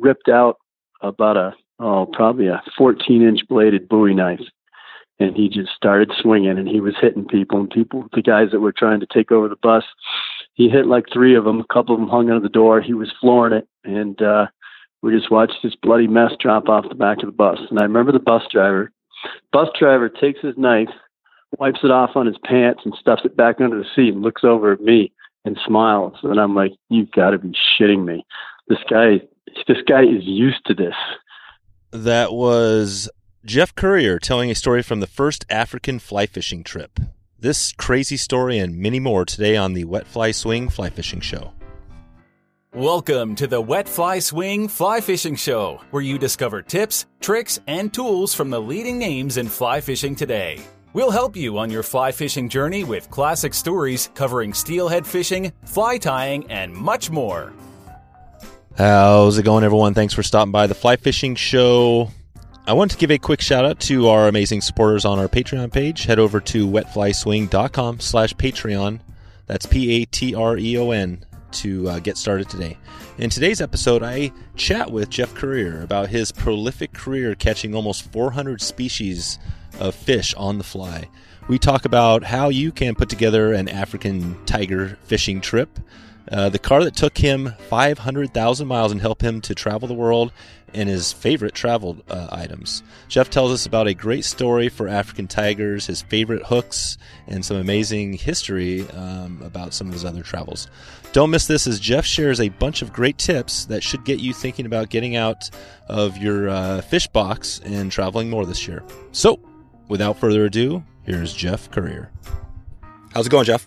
ripped out about a oh probably a 14 inch bladed Bowie knife, and he just started swinging and he was hitting people and people the guys that were trying to take over the bus. He hit like three of them. A couple of them hung under the door. He was flooring it, and uh, we just watched this bloody mess drop off the back of the bus. And I remember the bus driver. Bus driver takes his knife, wipes it off on his pants, and stuffs it back under the seat and looks over at me and smiles. And I'm like, "You've got to be shitting me! This guy, this guy is used to this." That was Jeff Currier telling a story from the first African fly fishing trip. This crazy story and many more today on the Wet Fly Swing Fly Fishing Show. Welcome to the Wet Fly Swing Fly Fishing Show, where you discover tips, tricks, and tools from the leading names in fly fishing today. We'll help you on your fly fishing journey with classic stories covering steelhead fishing, fly tying, and much more. How's it going, everyone? Thanks for stopping by the Fly Fishing Show. I want to give a quick shout out to our amazing supporters on our Patreon page. Head over to wetflyswing.com slash Patreon. That's P-A-T-R-E-O-N to uh, get started today. In today's episode, I chat with Jeff Currier about his prolific career catching almost 400 species of fish on the fly. We talk about how you can put together an African tiger fishing trip, uh, the car that took him 500,000 miles and helped him to travel the world, and his favorite travel uh, items. Jeff tells us about a great story for African tigers, his favorite hooks, and some amazing history um, about some of his other travels. Don't miss this as Jeff shares a bunch of great tips that should get you thinking about getting out of your uh, fish box and traveling more this year. So, without further ado, here's Jeff Currier. How's it going, Jeff?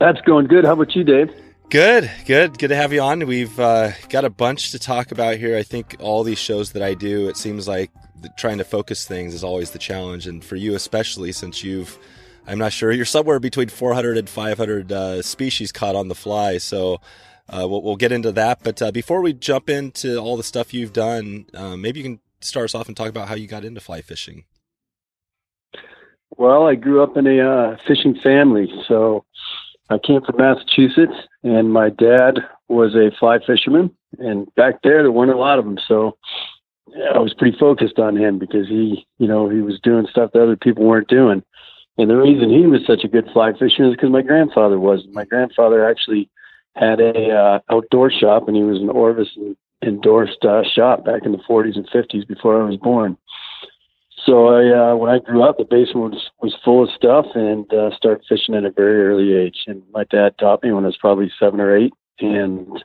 That's going good. How about you, Dave? Good, good, good to have you on. We've uh, got a bunch to talk about here. I think all these shows that I do, it seems like trying to focus things is always the challenge, and for you especially, since you've, I'm not sure, you're somewhere between 400 and 500 uh, species caught on the fly. So uh, we'll, we'll, get into that. But uh, before we jump into all the stuff you've done, uh, maybe you can start us off and talk about how you got into fly fishing. Well, I grew up in a uh, fishing family, so I came from Massachusetts, and my dad was a fly fisherman. And back there, there weren't a lot of them, so I was pretty focused on him because he, you know, he was doing stuff that other people weren't doing. And the reason he was such a good fly fisher is because my grandfather was. My grandfather actually had a uh, outdoor shop, and he was an Orvis endorsed uh, shop back in the 40s and 50s before I was born. So I, uh, when I grew up, the basement was, was full of stuff and uh, started fishing at a very early age. And my dad taught me when I was probably seven or eight. And,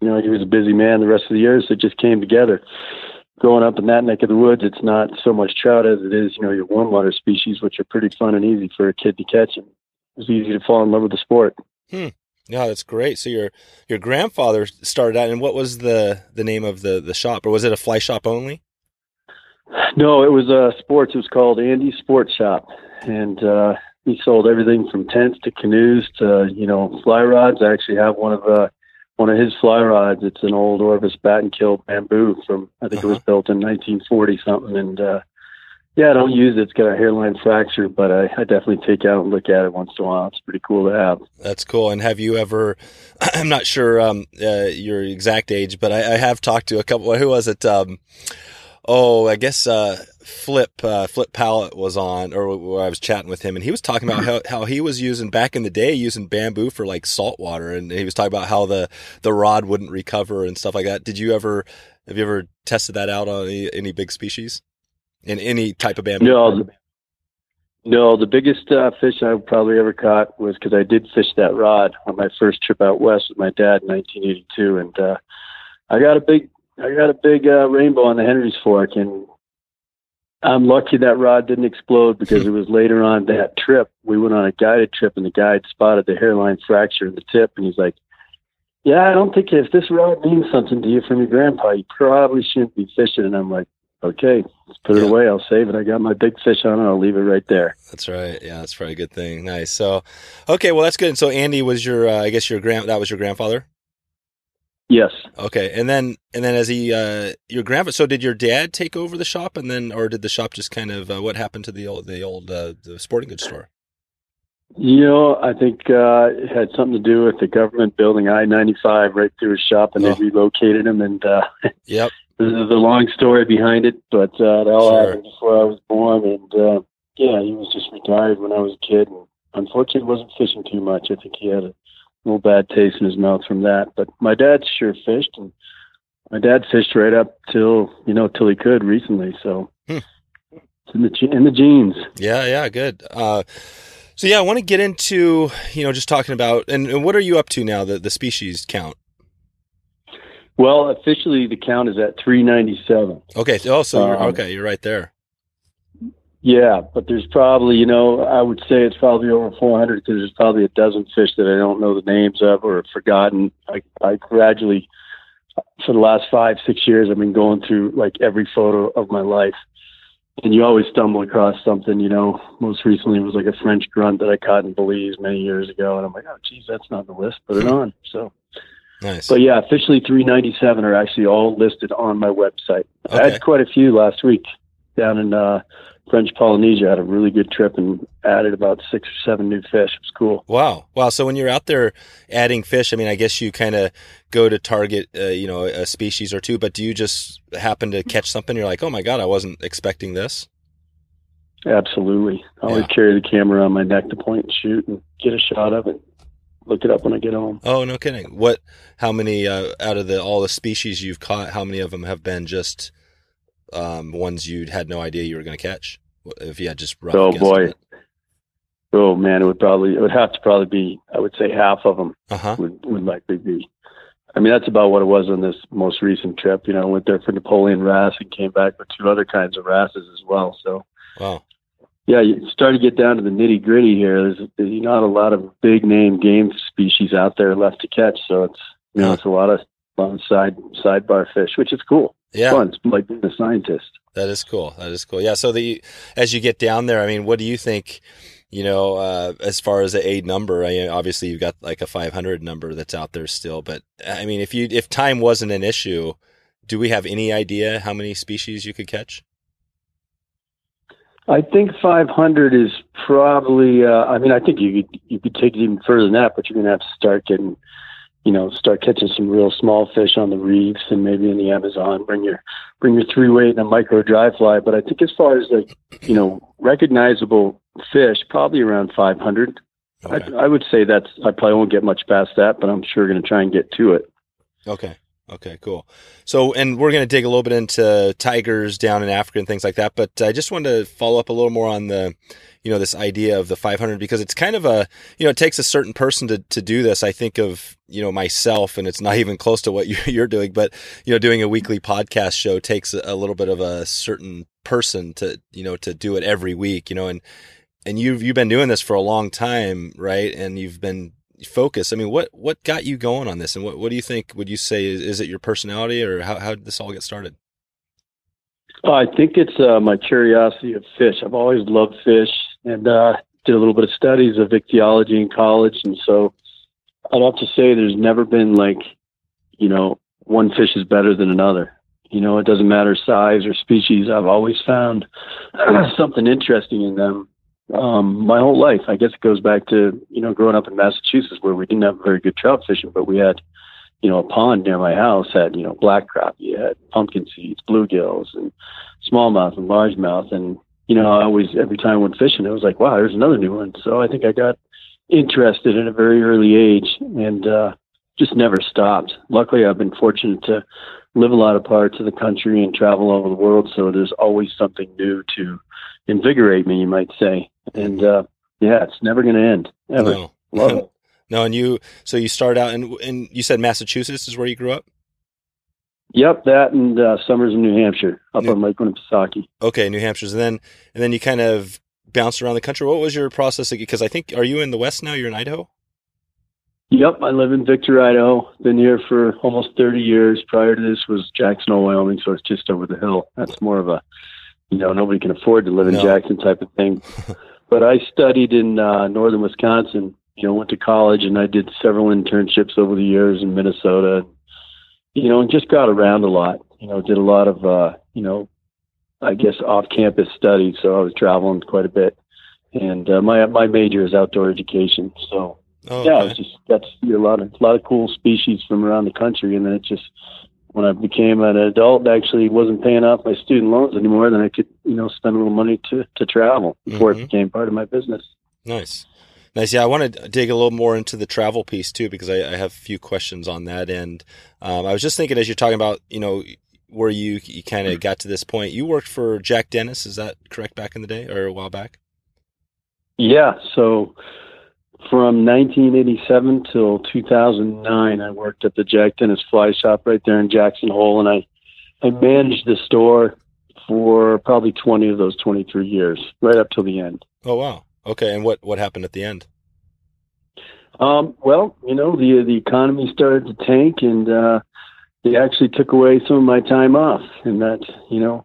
you know, he was a busy man the rest of the years, so it just came together. Growing up in that neck of the woods, it's not so much trout as it is, you know, your warm water species, which are pretty fun and easy for a kid to catch. And it was easy to fall in love with the sport. Hmm. Yeah, that's great. So your your grandfather started out, and what was the the name of the the shop, or was it a fly shop only? No, it was uh, sports. It was called Andy's Sports Shop, and uh, he sold everything from tents to canoes to you know fly rods. I actually have one of uh, one of his fly rods. It's an old Orvis Battenkill bamboo from I think uh-huh. it was uh-huh. built in 1940 something, and uh, yeah, I don't use it. It's got a hairline fracture, but I, I definitely take out and look at it once in a while. It's pretty cool to have. That's cool. And have you ever? I'm not sure um, uh, your exact age, but I, I, have talked to a couple. Who was it? Um, oh, I guess uh, Flip uh, Flip Pallot was on, or I was chatting with him, and he was talking about how, how he was using back in the day using bamboo for like salt water, and he was talking about how the the rod wouldn't recover and stuff like that. Did you ever have you ever tested that out on any, any big species in any type of bamboo? No, no. The biggest uh, fish I probably ever caught was because I did fish that rod on my first trip out west with my dad in 1982, and uh, I got a big I got a big uh, rainbow on the Henry's Fork, and I'm lucky that rod didn't explode because it was later on that trip. We went on a guided trip, and the guide spotted the hairline fracture in the tip, and he's like, "Yeah, I don't think if this rod means something to you from your grandpa, you probably shouldn't be fishing." And I'm like, "Okay, let's put it away. I'll save it. I got my big fish on it. I'll leave it right there." That's right. Yeah, that's probably a good thing. Nice. So, okay, well, that's good. And so, Andy was your, uh, I guess your grand, that was your grandfather. Yes. Okay, and then and then as he uh, your grandfather. So did your dad take over the shop, and then or did the shop just kind of uh, what happened to the old the old uh, the sporting goods store? You know, I think uh, it had something to do with the government building I ninety five right through his shop, and Oh. they relocated him. And uh, Yep. a long story behind it, but uh, it all Sure. happened before I was born. And uh, yeah, he was just retired when I was a kid, and unfortunately, wasn't fishing too much. I think he had a little bad taste in his mouth from that. But my dad sure fished, and my dad fished right up till you know till he could recently. So Hmm. it's in the in the genes. Yeah, yeah, good. Uh, so yeah, I want to get into you know just talking about and, and what are you up to now? The the species count. Well, officially the count is at 397. Okay. so- Oh, so you're Um, okay. You're right there. Yeah, but there's probably, you know, I would say it's probably over 400 because there's probably a dozen fish that I don't know the names of or have forgotten. I, I gradually, for the last five, six years, I've been going through like every photo of my life. And you always stumble across something, you know. Most recently it was like a French grunt that I caught in Belize many years ago. And I'm like, oh, geez, that's not the list. Put it on. So, Nice. but yeah, officially 397 are actually all listed on my website. I had quite a few last week down in uh, French Polynesia. Had a really good trip and added about six or seven new fish. It was cool. Wow. Wow. So when you're out there adding fish, I mean, I guess you kind of go to target, uh, you know, a species or two, but do you just happen to catch something? You're like, oh my God, I wasn't expecting this. Absolutely. I always Yeah. carry the camera on my neck to point and shoot and get a shot of it. Look it up when I get home. Oh, no kidding. What, how many, uh, out of the, all the species you've caught, how many of them have been just, um, ones you had no idea you were going to catch? If you had just rough Oh, boy. Oh man, it would probably it would have to probably be I would say half of them Uh-huh. would would likely be. I mean that's about what it was on this most recent trip. You know, I went there for Napoleon wrasse and came back with two other kinds of wrasses as well. So Wow. yeah, you start to get down to the nitty gritty here. There's, there's not a lot of big name game species out there left to catch, so it's you know it's a lot of of side sidebar fish, which is cool. Yeah. Fun. It's like being a scientist. That is cool. That is cool. Yeah. So the as you get down there, I mean, what do you think? You know, uh, as far as the a number, I mean, obviously you've got like a 500 number that's out there still. But I mean, if you if time wasn't an issue, do we have any idea how many species you could catch? I think 500 is probably. Uh, I mean, I think you could you could take it even further than that, but you're gonna have to start getting, you know, start catching some real small fish on the reefs and maybe in the Amazon. Bring your bring your three weight and a micro dry fly. But I think as far as like, you know, recognizable fish, probably around 500. Okay. I, I would say that's. I probably won't get much past that, but I'm sure going to try and get to it. Okay. Okay, cool. So, and we're going to dig a little bit into tigers down in Africa and things like that. But I just wanted to follow up a little more on the, you know, this idea of the 500 because it's kind of a, you know, it takes a certain person to, to do this. I think of, you know, myself and it's not even close to what you- you're doing, but, you know, doing a weekly podcast show takes a little bit of a certain person to, you know, to do it every week, you know, and, and you've, you've been doing this for a long time, right? And you've been focused. I mean, what, what got you going on this? And what, what do you think, would you say, is, is it your personality or how, how did this all get started? Oh, I think it's uh, my curiosity of fish. I've always loved fish and uh, did a little bit of studies of ichthyology in college. And so I'd have to say there's never been like, you know, one fish is better than another. You know, it doesn't matter size or species. I've always found something interesting in them um, my whole life. I guess it goes back to, you know, growing up in Massachusetts where we didn't have very good trout fishing, but we had you know, a pond near my house had, you know, black crappie, had pumpkin seeds, bluegills, and smallmouth and largemouth. And, you know, I always, every time I went fishing, it was like, wow, there's another new one. So I think I got interested at a very early age and uh, just never stopped. Luckily, I've been fortunate to live a lot of parts of the country and travel all over the world. So there's always something new to invigorate me, you might say. And uh, yeah, it's never going to end, ever. No. Love it. No, and you, so you start out and, and you said Massachusetts is where you grew up? Yep, that and uh, Summers in New Hampshire, up New- on Lake Winnipesaukee. Okay, New Hampshire's. And then, and then you kind of bounced around the country. What was your process? Because I think, are you in the West now? You're in Idaho? Yep, I live in Victor, Idaho. Been here for almost 30 years. Prior to this was Jackson, Wyoming, so it's just over the hill. That's more of a, you know, nobody can afford to live in No. Jackson type of thing. but I studied in uh, northern Wisconsin. You know, went to college and I did several internships over the years in Minnesota. You know, and just got around a lot. You know, did a lot of, uh, you know, I guess off-campus studies. So I was traveling quite a bit. and uh, my my major is outdoor education. So Oh, yeah, okay. was just got to see a lot of a lot of cool species from around the country, and then it just when I became an adult, actually wasn't paying off my student loans anymore. Then I could you know spend a little money to to travel before Mhm. it became part of my business. Nice. Nice. Yeah, I want to dig a little more into the travel piece too, because I, I have a few questions on that. And um, I was just thinking as you're talking about, you know, where you you kind of got to this point. You worked for Jack Dennis, is that correct? Back in the day or a while back? Yeah, so from 1987 till 2009, I worked at the Jack Dennis Fly Shop right there in Jackson Hole, and I I managed the store for probably 20 of those 23 years, right up till the end. Oh wow. Okay. And what what happened at the end? Um, well, you know, the the economy started to tank, and uh, they actually took away some of my time off, and that you know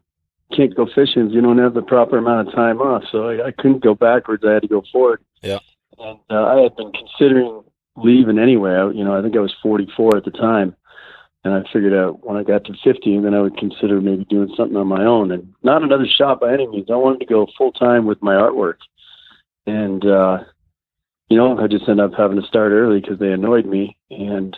can't go fishing if you don't have the proper amount of time off. So I, I couldn't go backwards; I had to go forward. Yeah. And uh, I had been considering leaving anyway. I, you know, I think I was 44 at the time, and I figured out when I got to 50, then I would consider maybe doing something on my own, and not another shop by any means. I wanted to go full time with my artwork, and uh, you know, I just ended up having to start early because they annoyed me. And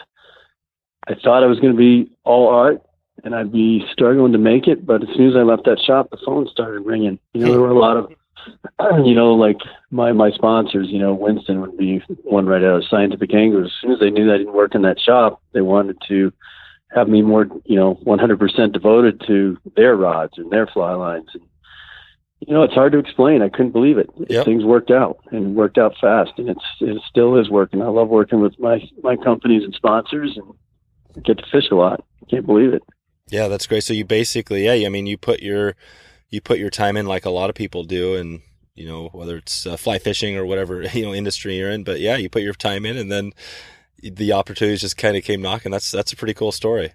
I thought I was going to be all art and I'd be struggling to make it. But as soon as I left that shop, the phone started ringing. You know, there were a lot of, you know, like my, my sponsors, you know, Winston would be one right out of Scientific Anglers. As soon as they knew I didn't work in that shop, they wanted to have me more, you know, 100% devoted to their rods and their fly lines. And, you know, it's hard to explain. I couldn't believe it. Yep. Things worked out and worked out fast, and it's it still is working. I love working with my my companies and sponsors, and I get to fish a lot. Can't believe it. Yeah, that's great. So you basically, yeah, I mean, you put your you put your time in like a lot of people do, and you know whether it's uh, fly fishing or whatever you know industry you're in. But yeah, you put your time in, and then the opportunities just kind of came knocking. That's that's a pretty cool story.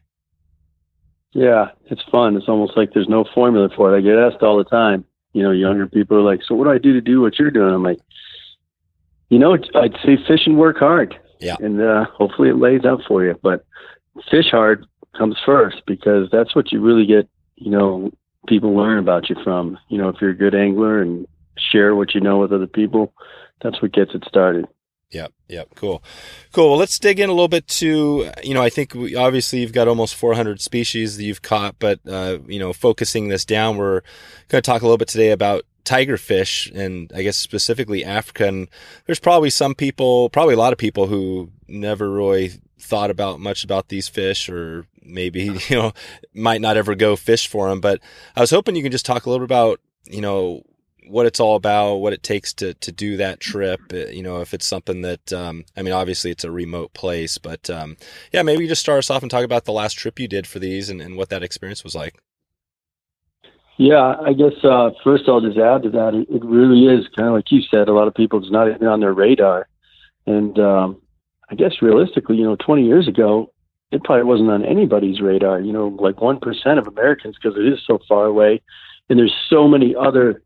Yeah, it's fun. It's almost like there's no formula for it. I get asked all the time. You know, younger people are like, "So what do I do to do what you're doing?" I'm like, you know, I'd say fish and work hard. Yeah. And uh, hopefully it lays out for you. But fish hard comes first because that's what you really get. You know, people learn about you from. You know, if you're a good angler and share what you know with other people, that's what gets it started. Yep. Yep. Cool. Cool. Well, let's dig in a little bit to, you know, I think we, obviously you've got almost 400 species that you've caught, but, uh, you know, focusing this down, we're going to talk a little bit today about tigerfish and I guess specifically Africa. And there's probably some people, probably a lot of people who never really thought about much about these fish or maybe, you know, might not ever go fish for them. But I was hoping you can just talk a little bit about, you know, what it's all about, what it takes to to do that trip. uh, You know, if it's something that um, I mean, obviously it's a remote place, but um, yeah, maybe you just start us off and talk about the last trip you did for these and, and what that experience was like. Yeah, I guess uh, first I'll just add to that. It, it really is kind of like you said. A lot of people it's not even on their radar, and um, I guess realistically, you know, 20 years ago, it probably wasn't on anybody's radar. You know, like one percent of Americans because it is so far away, and there's so many other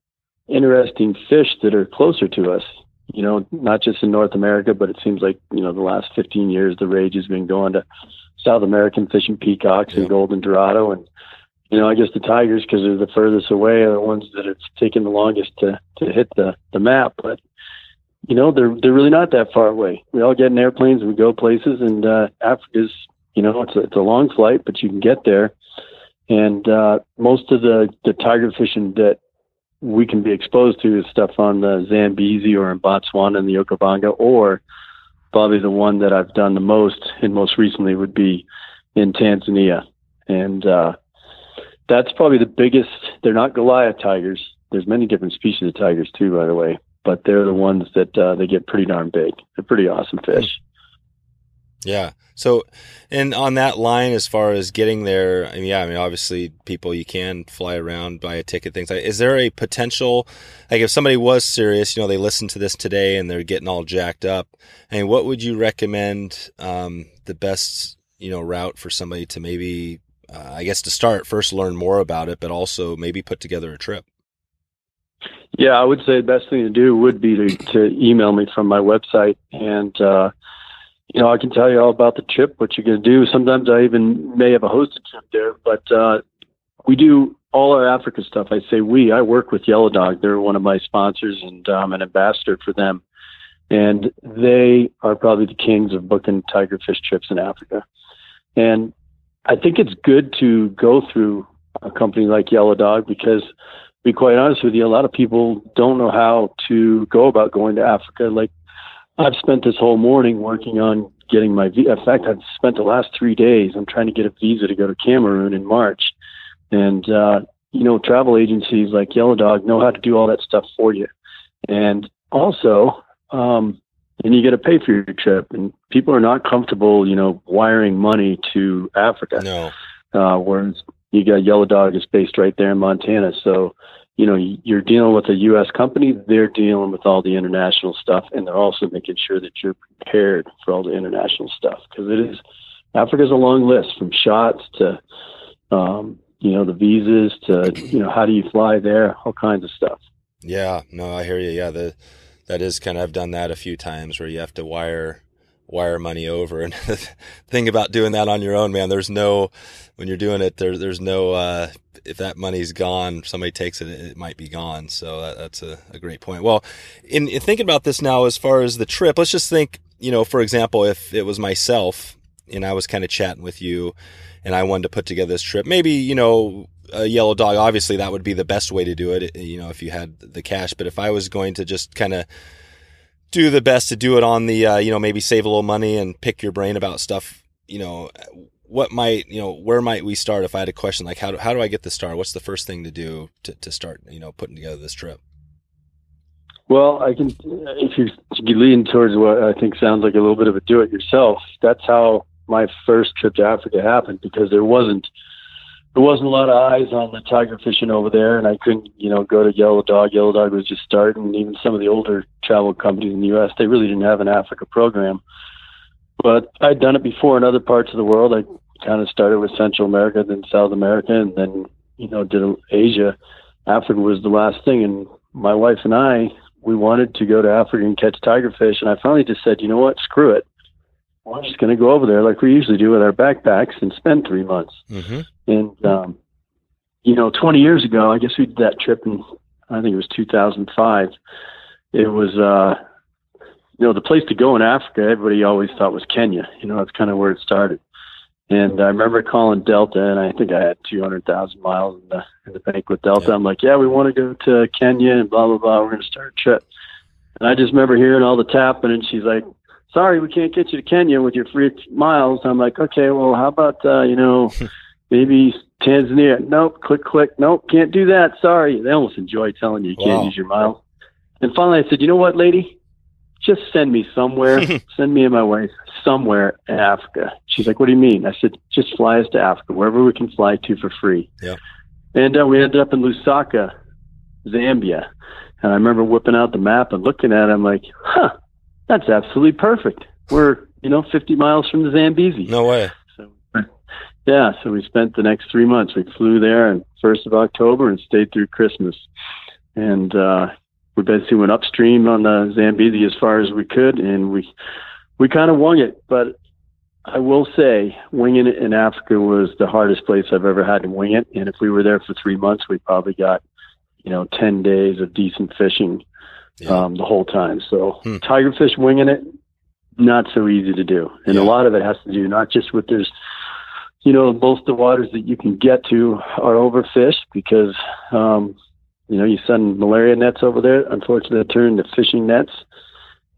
interesting fish that are closer to us. You know, not just in North America, but it seems like you know the last 15 years the rage has been going to South American fishing peacocks Yeah. and golden dorado and you know, I guess the Tigers, because they're the furthest away, are the ones that it's taken the longest to to hit the the map. But you know, they're they're really not that far away. We all get in airplanes we go places, and uh, Africa's you know it's a, it's a long flight, but you can get there. And uh, most of the the tiger fishing that we can be exposed to is stuff on the Zambezi or in Botswana and the Okavango, or probably the one that I've done the most and most recently would be in Tanzania. And uh, that's probably the biggest. They're not Goliath tigers. There's many different species of tigers too, by the way, but they're the ones that uh, they get pretty darn big. They're pretty awesome fish. Yeah. So, and on that line, as far as getting there, I mean, yeah, I mean, obviously, people you can fly around, buy a ticket, things like. Is there a potential, like, if somebody was serious, you know, they listen to this today and they're getting all jacked up, I and what would you recommend um, the best, you know, route for somebody to maybe, uh, I guess, to start first, learn more about it, but also maybe put together a trip. Yeah, I would say the best thing to do would be to, to email me from my website, and uh, you know I can tell you all about the trip, what you're going to do. Sometimes I even may have a hosted trip there, but uh, we do all our Africa stuff, I say we. I work with Yellow Dog. They're one of my sponsors, and I'm an ambassador for them. And they are probably the kings of booking tigerfish trips in Africa. And I think it's good to go through a company like Yellow Dog because, to be quite honest with you, a lot of people don't know how to go about going to Africa. Like I've spent this whole morning working on getting my visa. In fact, I've spent the last three days. I'm trying to get a visa to go to Cameroon in March, and uh, you know, travel agencies like Yellow Dog know how to do all that stuff for you. And also, um, and you got to pay for your trip. And people are not comfortable, you know, wiring money to Africa. No. Uh, whereas you got Yellow Dog is based right there in Montana. So, you know, you're dealing with a U.S. company. They're dealing with all the international stuff, and they're also making sure that you're prepared for all the international stuff because it is Africa's a long list from shots to, um, you know, the visas to, you know, how do you fly there, all kinds of stuff. Yeah, no, I hear you. Yeah, the that is kind of I've done that a few times where you have to wire wire money over. And the thing about doing that on your own man. There's no when you're doing it there there's no uh, if that money's gone somebody takes it it might be gone. So that, that's a, a, great point. Well in, in thinking about this now as far as the trip let's just think you know for example if it was myself and I was kind of chatting with you and I wanted to put together this trip maybe you know a yellow dog, obviously that would be the best way to do it, you know, if you had the cash. But if I was going to just kind of do the best to do it on the, uh, you know, maybe save a little money and pick your brain about stuff, you know, what might, you know, where might we start if I had a question like, how do, how do I get the start? What's the first thing to do to, to start, you know, putting together this trip? Well, I can, if you, lean towards what I think sounds like a little bit of a do it yourself, that's how my first trip to Africa happened because there wasn't, there wasn't a lot of eyes on the tiger fishing over there, and I couldn't, you know, go to Yellow Dog. Yellow Dog was just starting. And even some of the older travel companies in the U.S. they really didn't have an Africa program. But I'd done it before in other parts of the world. I kind of started with Central America, then South America, and then you know did Asia. Africa was the last thing, and my wife and I we wanted to go to Africa and catch tiger fish, and I finally just said, you know what, screw it we're just going to go over there like we usually do with our backpacks and spend three months. Mm-hmm. And, um, you know, 20 years ago, I guess we did that trip in, I think it was 2005. It was, uh, you know, the place to go in Africa, everybody always thought was Kenya. You know, that's kind of where it started. And I remember calling Delta, and I think I had 200,000 miles in the, in the bank with Delta. Yeah. I'm like, yeah, we want to go to Kenya and blah, blah, blah. We're going to start a trip. And I just remember hearing all the tapping, and she's like, sorry, we can't get you to Kenya with your free miles. I'm like, okay, well, how about, uh, you know, maybe Tanzania? Nope, click, click. Nope, can't do that. Sorry. They almost enjoy telling you you can't use your miles. And finally, I said, you know what, lady? Just send me somewhere. send me and my wife somewhere in Africa. She's like, what do you mean? I said, just fly us to Africa, wherever we can fly to for free. Yeah. And uh, we ended up in Lusaka, Zambia. And I remember whipping out the map and looking at it. I'm like, huh, that's absolutely perfect. We're, you know, 50 miles from the Zambezi. No way. So, yeah, so we spent the next three months. We flew there on 1st of October and stayed through Christmas. And uh, we basically went upstream on the Zambezi as far as we could, and we we kind of wung it. But I will say, winging it in Africa was the hardest place I've ever had to wing it. And if we were there for three months, we probably got, you know, 10 days of decent fishing yeah. um, the whole time. So hmm. tigerfish winging it, not so easy to do, and yeah. a lot of it has to do not just with there's, you know, most of the waters that you can get to are overfished because, um, you know, you send malaria nets over there. Unfortunately, they turn into fishing nets,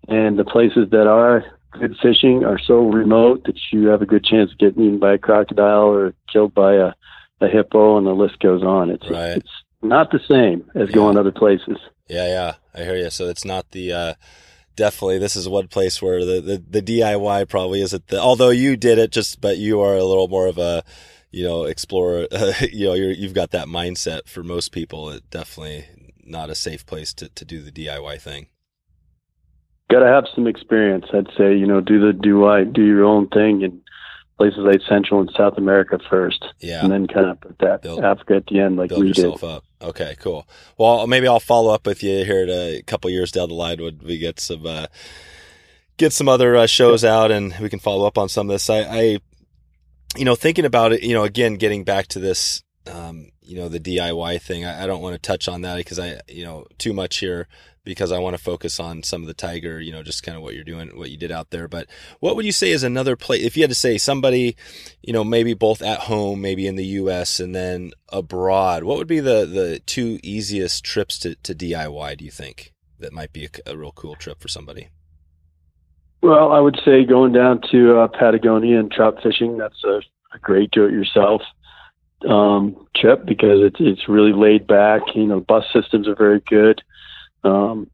and the places that are good fishing are so remote that you have a good chance of getting eaten by a crocodile or killed by a, a hippo, and the list goes on. It's right. it's not the same as yeah. going other places. Yeah, yeah, I hear you. So it's not the uh, definitely this is one place where the, the, the DIY probably isn't the although you did it just but you are a little more of a you know explorer uh, you know you have got that mindset for most people it definitely not a safe place to, to do the DIY thing. Got to have some experience. I'd say you know do the do I do your own thing and places like Central and South America first, yeah, and then kind of put that build, Africa at the end, like build we yourself did. up. Okay, cool. Well, maybe I'll follow up with you here a couple years down the line when we get some uh, get some other uh, shows out, and we can follow up on some of this. I, I, you know, thinking about it, you know, again, getting back to this um, you know, the DIY thing. I, I don't want to touch on that because I, you know, too much here because I want to focus on some of the Tiger, you know, just kind of what you're doing, what you did out there. But what would you say is another place, if you had to say somebody, you know, maybe both at home, maybe in the U.S. and then abroad, what would be the, the two easiest trips to, to DIY, do you think? That might be a, a real cool trip for somebody. Well, I would say going down to uh, Patagonia and trout fishing. That's a, a great do-it-yourself um, trip because it's it's really laid back. You know, bus systems are very good. Um,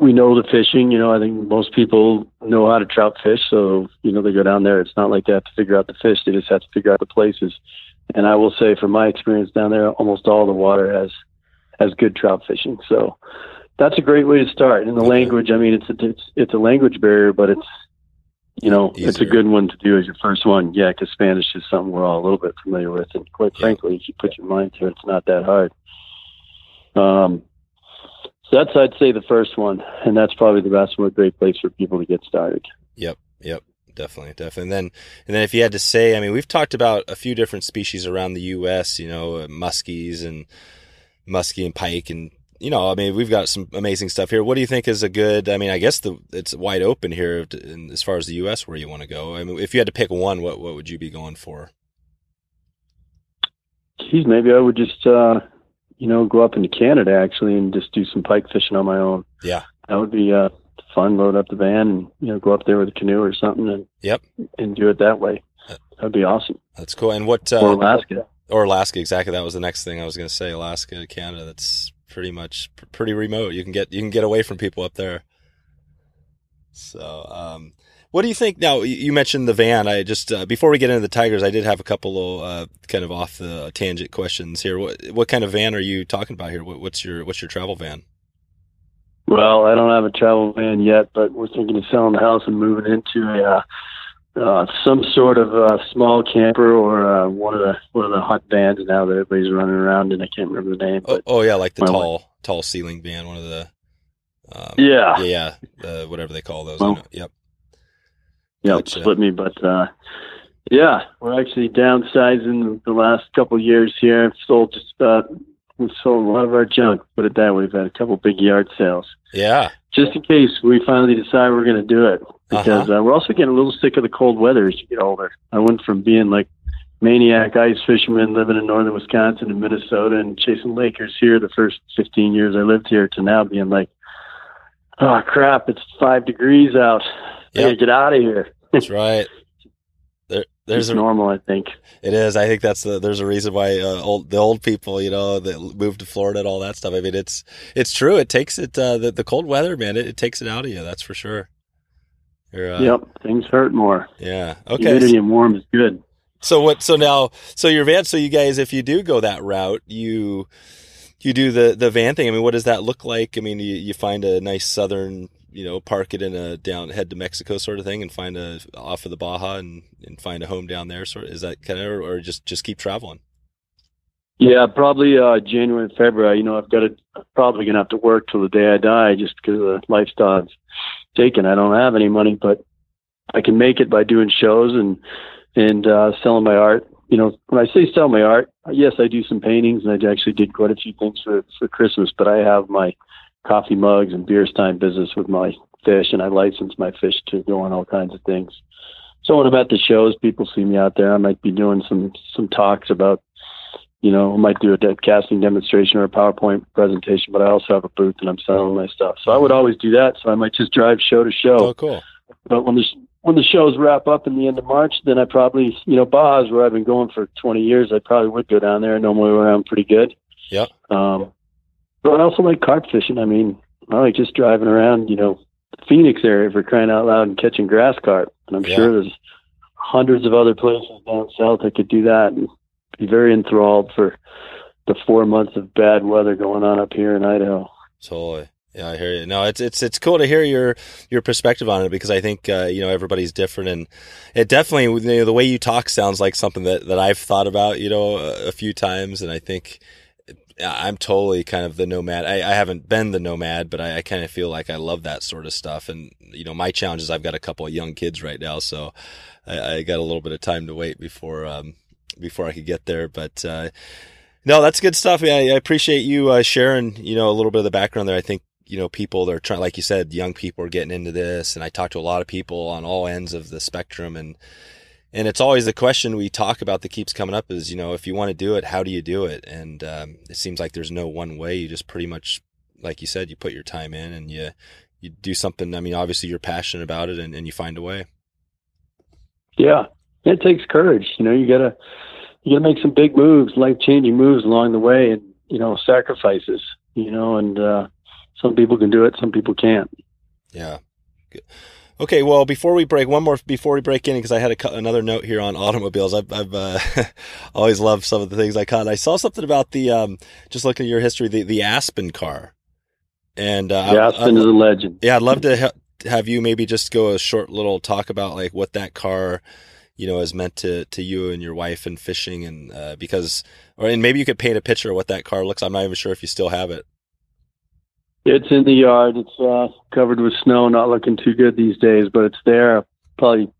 we know the fishing. You know, I think most people know how to trout fish, so you know they go down there. It's not like they have to figure out the fish; they just have to figure out the places. And I will say, from my experience down there, almost all the water has has good trout fishing. So that's a great way to start. And the language, I mean, it's a, it's it's a language barrier, but it's you know Easier. it's a good one to do as your first one. Yeah, because Spanish is something we're all a little bit familiar with, and quite yeah. frankly, if you put your mind to it, it's not that hard. Um, so that's I'd say the first one, and that's probably the best one. A great place for people to get started. Yep, yep, definitely, definitely. And then, and then if you had to say, I mean, we've talked about a few different species around the U.S. You know, uh, muskies and muskie and pike, and you know, I mean, we've got some amazing stuff here. What do you think is a good? I mean, I guess the it's wide open here to, as far as the U.S. where you want to go. I mean, if you had to pick one, what what would you be going for? Geez, maybe I would just uh, you know, go up into Canada actually and just do some pike fishing on my own. Yeah. That would be uh, fun. Load up the van and, you know, go up there with a canoe or something and, yep. and do it that way. That would be awesome. That's cool. And what, uh, or Alaska. Or Alaska. Exactly. That was the next thing I was going to say. Alaska, Canada. That's pretty much pretty remote. You can get, you can get away from people up there. So, um, what do you think now? You mentioned the van. I just uh, before we get into the Tigers, I did have a couple of uh, kind of off the tangent questions here. What what kind of van are you talking about here? What, what's your what's your travel van? Well, I don't have a travel van yet, but we're thinking of selling the house and moving into a uh, uh, some sort of uh, small camper or uh, one of the one of the hot vans now that everybody's running around and I can't remember the name. Oh, oh, yeah, like the tall wife. tall ceiling van, one of the um, yeah yeah uh, whatever they call those. Well, yep. Yep, gotcha. split me. But uh, yeah, we're actually downsizing the last couple of years here. I've sold just about we sold a lot of our junk. Put it that way. We've had a couple big yard sales. Yeah. Just in case we finally decide we're going to do it, because uh-huh. uh, we're also getting a little sick of the cold weather as you get older. I went from being like maniac ice fisherman living in northern Wisconsin and Minnesota and chasing Lakers here the first 15 years I lived here to now being like, oh crap, it's five degrees out. Yep. Get out of here. That's right. There, there's it's a, normal, I think. It is. I think that's the, there's a reason why uh, old the old people, you know, that moved to Florida and all that stuff. I mean, it's it's true. It takes it uh, the the cold weather, man. It, it takes it out of you. That's for sure. Uh, yep, things hurt more. Yeah. Okay. Humidity and warm is good. So what? So now, so your van. So you guys, if you do go that route, you you do the the van thing. I mean, what does that look like? I mean, you, you find a nice southern you know, park it in a down head to Mexico sort of thing and find a off of the Baja and, and find a home down there. Sort of, is that kind of, or just, just keep traveling? Yeah, probably, uh, January February, you know, I've got to, probably to have to work till the day I die just because the lifestyle's taken. I don't have any money, but I can make it by doing shows and, and, uh, selling my art. You know, when I say sell my art, yes, I do some paintings and I actually did quite a few things for, for Christmas, but I have my, coffee mugs and beer stein business with my fish, and I license my fish to go on all kinds of things. So when I'm at the shows, people see me out there. I might be doing some some talks about, you know, I might do a dead casting demonstration or a PowerPoint presentation, but I also have a booth and I'm selling my stuff. So I would always do that. So I might just drive show to show. Oh, cool. But when the when the shows wrap up in the end of March, then I probably, you know, Baja's where I've been going for 20 years. I probably would go down there. I know my way around pretty good. Yeah. Um, but I also like carp fishing. I mean, I like just driving around, you know, Phoenix area for crying out loud and catching grass carp. And I'm yeah. sure there's hundreds of other places down south that could do that and be very enthralled for the four months of bad weather going on up here in Idaho. Totally. Yeah, I hear you. No, it's it's it's cool to hear your your perspective on it because I think uh, you know everybody's different, and it definitely you know, the way you talk sounds like something that that I've thought about you know a, a few times, and I think I'm totally kind of the nomad. I, I haven't been the nomad, but I, I, kind of feel like I love that sort of stuff. And you know, my challenge is I've got a couple of young kids right now, so I, I got a little bit of time to wait before um, before I could get there. But uh, no, that's good stuff. I, I appreciate you uh, sharing, you know, a little bit of the background there. I think you know people that are trying, like you said, young people are getting into this, and I talk to a lot of people on all ends of the spectrum, and and it's always the question we talk about that keeps coming up is, you know, if you want to do it, how do you do it? And um, it seems like there's no one way. You just pretty much, like you said, you put your time in and you you do something. I mean, obviously you're passionate about it, and, and you find a way. Yeah, it takes courage. You know, you gotta you gotta make some big moves, life changing moves along the way, and you know, sacrifices. You know, and uh, some people can do it, some people can't. Yeah. Good. Okay, well, before we break, one more before we break in, because I had a, another note here on automobiles. I've, I've uh, always loved some of the things I caught. I saw something about the um, just looking at your history, the the Aspen car, and uh, yeah, Aspen I, is a legend. Yeah, I'd love to ha- have you maybe just go a short little talk about like what that car, you know, is meant to to you and your wife and fishing, and uh, because, or and maybe you could paint a picture of what that car looks. I'm not even sure if you still have it. It's in the yard. It's uh, covered with snow, not looking too good these days, but it's there. Probably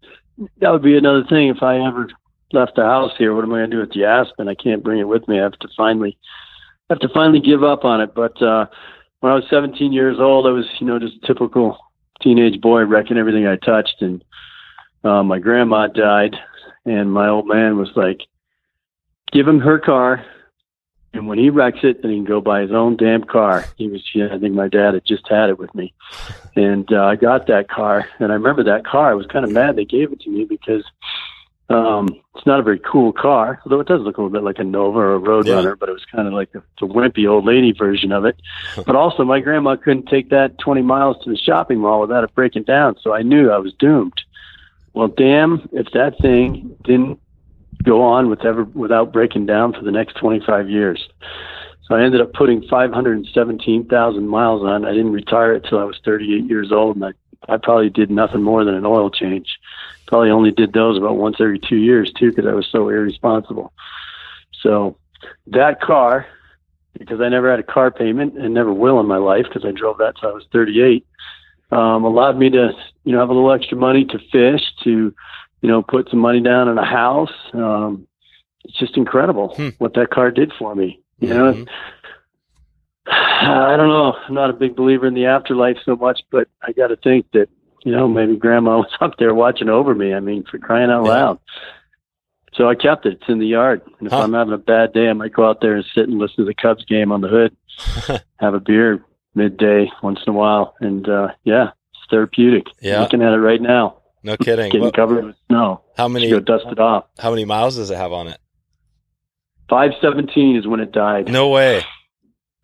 that would be another thing if I ever left the house here. What am I going to do with the Aspen? I can't bring it with me. I have to finally have to finally give up on it. But uh, when I was 17 years old, I was you know just typical teenage boy wrecking everything I touched, and uh, my grandma died, and my old man was like, "Give him her car." And when he wrecks it, then he can go buy his own damn car. He was, yeah, I think my dad had just had it with me. And uh, I got that car. And I remember that car. I was kind of mad they gave it to me because um, it's not a very cool car, although it does look a little bit like a Nova or a Roadrunner, yeah. but it was kind of like a, a wimpy old lady version of it. but also, my grandma couldn't take that 20 miles to the shopping mall without it breaking down. So I knew I was doomed. Well, damn, if that thing didn't go on with ever, without breaking down for the next 25 years. So I ended up putting 517,000 miles on. I didn't retire it till I was 38 years old, and I, I probably did nothing more than an oil change. Probably only did those about once every two years too, because I was so irresponsible. So that car, because I never had a car payment and never will in my life, because I drove that till I was 38, um, allowed me to, you know, have a little extra money to fish, to you know, put some money down in a house. Um, it's just incredible hmm. what that car did for me. You mm-hmm. know, I don't know. I'm not a big believer in the afterlife so much, but I got to think that you know maybe Grandma was up there watching over me. I mean, for crying out yeah. loud. So I kept it. It's in the yard. And if huh. I'm having a bad day, I might go out there and sit and listen to the Cubs game on the hood, have a beer midday once in a while, and uh, yeah, it's therapeutic. Yeah, I'm looking at it right now. No kidding. Getting what, covered with snow. How many? Go dust it off. How many miles does it have on it? Five seventeen is when it died. No way.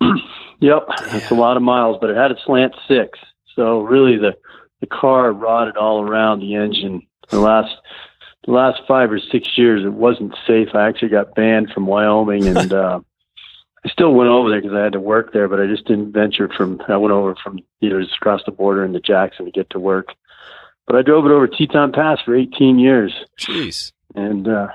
yep, it's a lot of miles, but it had a slant six, so really the the car rotted all around the engine. The last the last five or six years, it wasn't safe. I actually got banned from Wyoming, and uh, I still went over there because I had to work there, but I just didn't venture from. I went over from you know just across the border into Jackson to get to work. But I drove it over Teton Pass for 18 years. Jeez. And uh,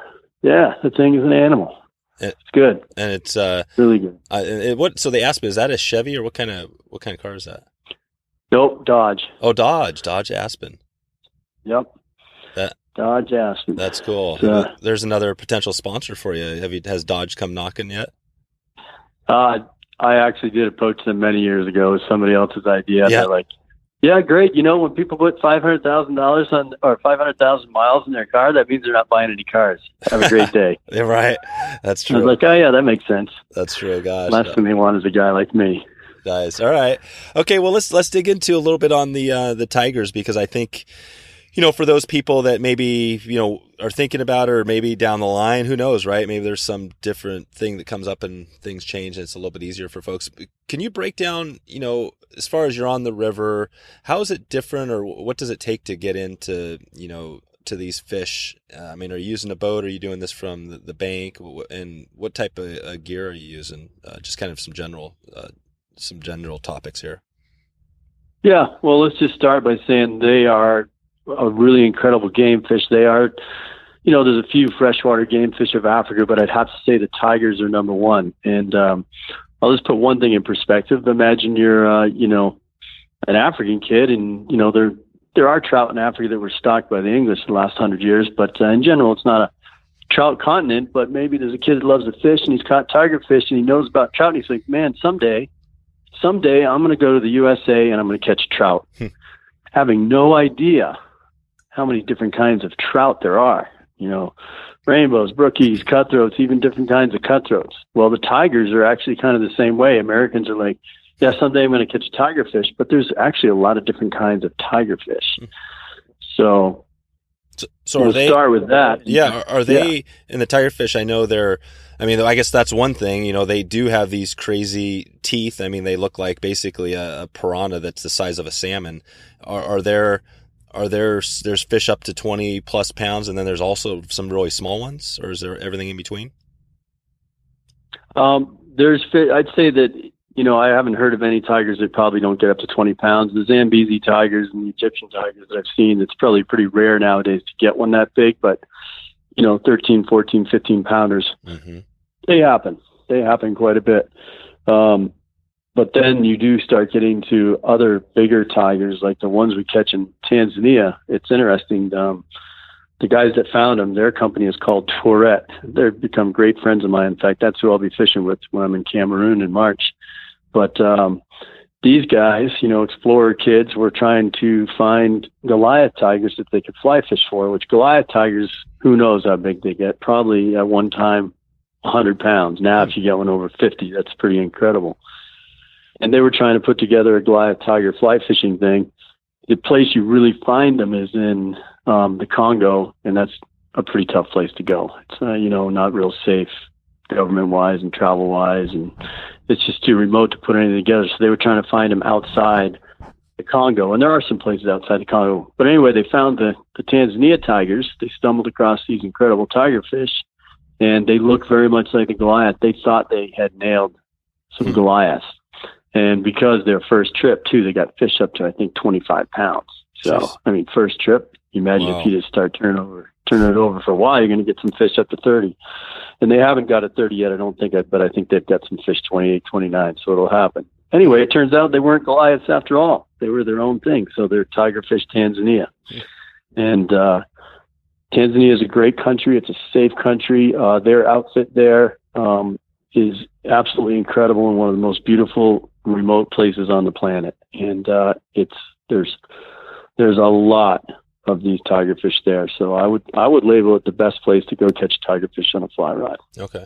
yeah, the thing is an animal. It, it's good, and it's uh, really good. Uh, it, what? So the Aspen is that a Chevy or what kind of what kind of car is that? Nope, Dodge. Oh, Dodge, Dodge Aspen. Yep. That Dodge Aspen. That's cool. Uh, There's another potential sponsor for you. Have you has Dodge come knocking yet? Uh, I actually did approach them many years ago. It was somebody else's idea. Yeah. They're like, yeah, great. You know, when people put five hundred thousand dollars on or five hundred thousand miles in their car, that means they're not buying any cars. Have a great day. yeah, right. That's true. I was like, oh yeah, that makes sense. That's true. Gosh, last thing they want is a guy like me. Nice. All right. Okay. Well, let's let's dig into a little bit on the uh, the Tigers because I think you know, for those people that maybe, you know, are thinking about it or maybe down the line, who knows, right? Maybe there's some different thing that comes up and things change and it's a little bit easier for folks. Can you break down, you know, as far as you're on the river, how is it different or what does it take to get into, you know, to these fish? Uh, I mean, are you using a boat? Are you doing this from the, the bank? And what type of uh, gear are you using? Uh, just kind of some general, uh, some general topics here. Yeah, well, let's just start by saying they are a really incredible game fish. They are, you know, there's a few freshwater game fish of Africa, but I'd have to say the tigers are number one. And um, I'll just put one thing in perspective. Imagine you're, uh, you know, an African kid, and you know there there are trout in Africa that were stocked by the English the last hundred years, but uh, in general, it's not a trout continent, but maybe there's a kid that loves to fish and he's caught tiger fish and he knows about trout and he's like, man, someday, someday I'm going to go to the USA and I'm going to catch trout, Hmm. having no idea how many different kinds of trout there are. You know, rainbows, brookies, cutthroats, even different kinds of cutthroats. Well, the tigers are actually kind of the same way. Americans are like, yeah, someday I'm going to catch a tiger fish, but there's actually a lot of different kinds of tiger fish. Hmm. So, So, so we'll are they? start with that. Yeah, are, are they in the tiger fish? I know they're. I mean, I guess that's one thing. You know, they do have these crazy teeth. I mean, they look like basically a, a piranha that's the size of a salmon. Are, are there? Are there? There's fish up to twenty plus pounds, and then there's also some really small ones, or is there everything in between? Um, there's, I'd say that, you know, I haven't heard of any tigers that probably don't get up to 20 pounds. The Zambezi tigers and the Egyptian tigers that I've seen, it's probably pretty rare nowadays to get one that big, but, you know, 13, 14, 15 pounders, Mm-hmm. they happen. They happen quite a bit. Um, but then you do start getting to other bigger tigers, like the ones we catch in Tanzania. It's interesting. Um, the guys that found them, their company is called Tourette. They've become great friends of mine. In fact, that's who I'll be fishing with when I'm in Cameroon in March. But um, these guys, you know, explorer kids, were trying to find Goliath tigers that they could fly fish for. Which Goliath tigers, who knows how big they get? Probably at one time, 100 pounds. Now, if you get one over 50, that's pretty incredible. And they were trying to put together a Goliath tiger fly fishing thing. The place you really find them is in um, the Congo, and that's a pretty tough place to go. It's uh, you know not real safe government wise and travel wise, and it's just too remote to put anything together. So they were trying to find them outside the Congo, and there are some places outside the Congo. But anyway, they found the the Tanzania tigers. They stumbled across these incredible tiger fish, and they look very much like the Goliath. They thought they had nailed some Hmm. Goliaths. And because their first trip too, they got fish up to I think 25 pounds. So Jeez. I mean, first trip, you imagine Wow. if you just start turning over, turning it over for a while, you're going to get some fish up to 30. And they haven't got it 30 yet, I don't think, but I think they've got some fish 28, 29, so it'll happen. Anyway, it turns out they weren't Goliaths after all. They were their own thing. So they're Tigerfish Tanzania. And uh, Tanzania is a great country. It's a safe country. Uh, their outfit there um, is absolutely incredible and one of the most beautiful remote places on the planet. And uh, it's there's there's a lot of these tigerfish there. So I would I would label it the best place to go catch tigerfish on a fly rod. Okay.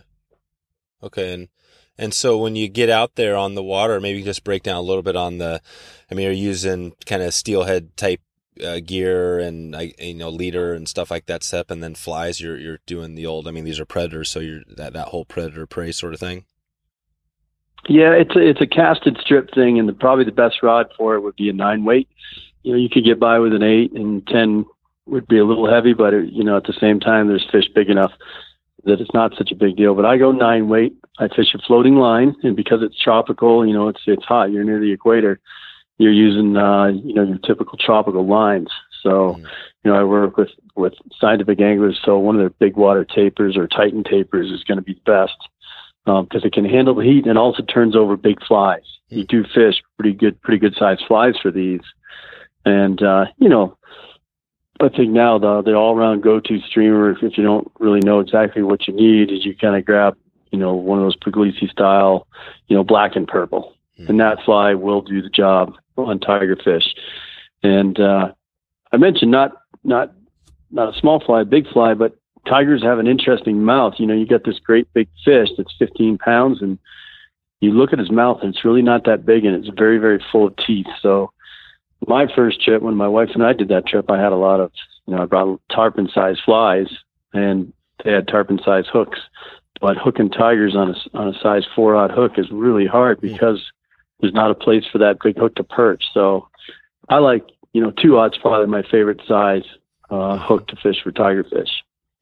Okay. And and so when you get out there on the water, maybe just break down a little bit on the. I mean, you're using kind of steelhead type uh, gear and I you know leader and stuff like that. Step and then flies. You're you're doing the old. I mean, these are predators, so you're that that whole predator prey sort of thing. Yeah, it's a it's a casted strip thing, and the, probably the best rod for it would be a nine weight. You know, you could get by with an eight, and ten would be a little heavy, but it, you know, at the same time, there's fish big enough that it's not such a big deal. But I go nine weight. I fish a floating line, and because it's tropical, you know, it's it's hot. You're near the equator. You're using uh, you know your typical tropical lines. So, Mhm. you know, I work with with scientific anglers. So one of their big water tapers or Titan tapers is going to be the best because it can handle the heat and also turns over big flies. You do fish pretty good, pretty good sized flies for these, and uh, you know, I think now the the all around go to streamer, if, if you don't really know exactly what you need, is you kind of grab you know one of those Puglisi style, you know, black and purple, Mhm. and that fly will do the job on tigerfish. And uh, I mentioned not not not a small fly, big fly, but tigers have an interesting mouth. You know, you got this great big fish that's 15 pounds, and you look at his mouth, and it's really not that big, and it's very, very full of teeth. So, my first trip, when my wife and I did that trip, I had a lot of, you know, I brought tarpon sized flies, and they had tarpon sized hooks. But hooking tigers on a on a size four odd hook is really hard because there's not a place for that big hook to perch. So, I like, you know, two odd's probably my favorite size uh, hook to fish for tigerfish.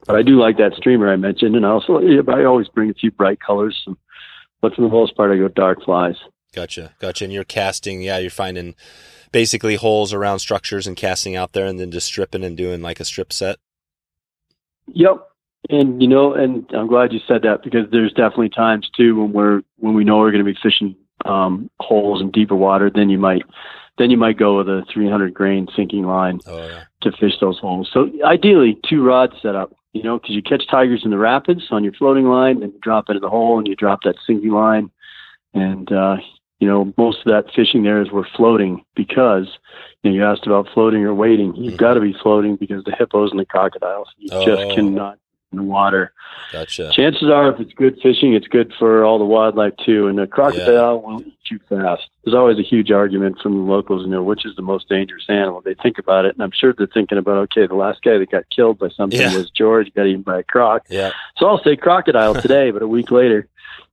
But I do like that streamer I mentioned, and I also yeah, I always bring a few bright colors. But for the most part, I go dark flies. Gotcha, gotcha. And you're casting, yeah, you're finding basically holes around structures and casting out there, and then just stripping and doing like a strip set. Yep. And you know, and I'm glad you said that because there's definitely times too when we're when we know we're going to be fishing um, holes in deeper water. Then you might then you might go with a 300 grain sinking line Oh yeah, to fish those holes. So ideally, two rods set up. You know, because you catch tigers in the rapids on your floating line, and you drop into the hole, and you drop that sinking line, and uh, you know, most of that fishing there is we're floating because you, know, you asked about floating or wading. You've mm-hmm. got to be floating because the hippos and the crocodiles. You oh. just cannot in the water. Gotcha. Chances are, if it's good fishing, it's good for all the wildlife too. And the crocodile yeah. won't eat you fast. There's always a huge argument from the locals, you know, which is the most dangerous animal. They think about it, and I'm sure they're thinking about, okay, the last guy that got killed by something yeah. was George, got eaten by a croc. Yeah. So I'll say crocodile today, but a week later,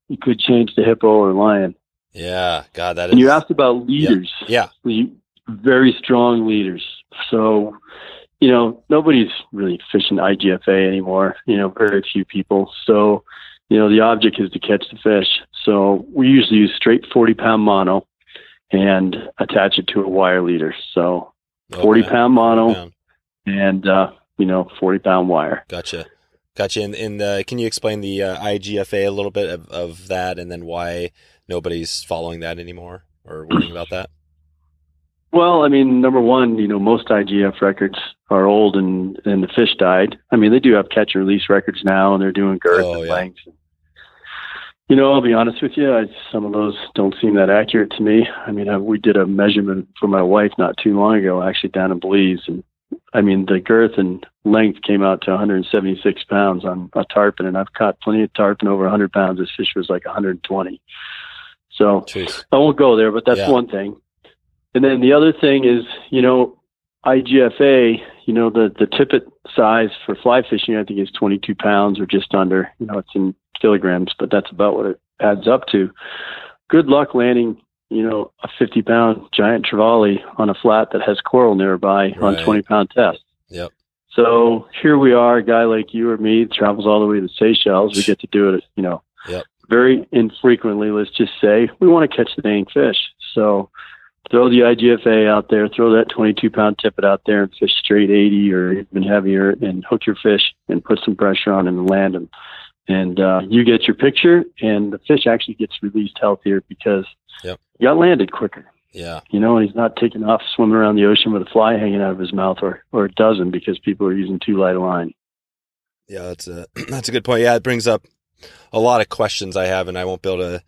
you could change to hippo or lion. Yeah, God, that is. And you asked about leaders. Yeah. yeah. Very strong leaders. So, you know, nobody's really fishing IGFA anymore. You know, very few people. So, you know, the object is to catch the fish. So we usually use straight 40 pound mono and attach it to a wire leader. So 40 okay. pound mono pound. and, uh, you know, 40 pound wire. Gotcha. Gotcha. And, and uh, can you explain the uh, IGFA a little bit of, of that and then why nobody's following that anymore or worrying about that? Well, I mean, number one, you know, most IGF records are old and and the fish died. I mean, they do have catch and release records now, and they're doing girth oh, and yeah. length. You know, I'll be honest with you, I, some of those don't seem that accurate to me. I mean, I, we did a measurement for my wife not too long ago, actually down in Belize, and I mean, the girth and length came out to 176 pounds on a tarpon, and I've caught plenty of tarpon over 100 pounds. This fish was like 120. So Jeez. I won't go there, but that's yeah. one thing. And then the other thing is, you know, IGFA, you know, the, the tippet size for fly fishing, I think is 22 pounds or just under, you know, it's in kilograms, but that's about what it adds up to. Good luck landing, you know, a 50 pound giant trevally on a flat that has coral nearby right. on 20 pound test. Yep. So here we are, a guy like you or me travels all the way to Seychelles. We get to do it, you know, yep very infrequently, let's just say, we want to catch the dang fish. So throw the IGFA out there, throw that 22 pound tippet out there and fish straight 80 or even heavier and hook your fish and put some pressure on and land them. And uh, you get your picture, and the fish actually gets released healthier because yep. you got landed quicker. Yeah. You know, and he's not taking off swimming around the ocean with a fly hanging out of his mouth or, or a dozen because people are using too light a line. Yeah, that's a that's a good point. Yeah, it brings up a lot of questions I have, and I won't be able to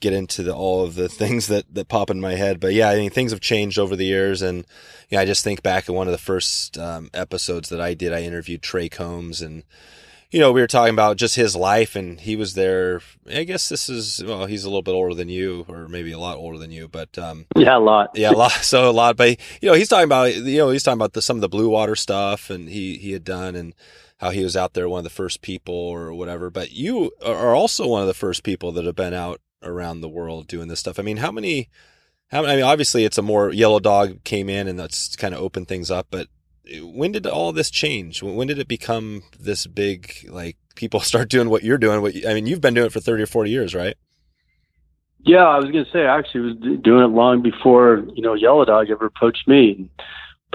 get into the, all of the things that, that pop in my head. But yeah, I mean, things have changed over the years. And, you know, I just think back at one of the first um, episodes that I did, I interviewed Trey Combs and, you know, we were talking about just his life and he was there. I guess this is, well, he's a little bit older than you or maybe a lot older than you, but, um, yeah, a lot. yeah, a lot. So a lot, but you know, he's talking about, you know, he's talking about the, some of the blue water stuff and he, he had done and, how he was out there, one of the first people or whatever. But you are also one of the first people that have been out around the world doing this stuff. I mean, how many? How I mean, obviously, it's a more yellow dog came in and that's kind of opened things up. But when did all this change? When did it become this big? Like people start doing what you're doing. What I mean, you've been doing it for thirty or forty years, right? Yeah, I was going to say I actually was doing it long before you know Yellow Dog ever approached me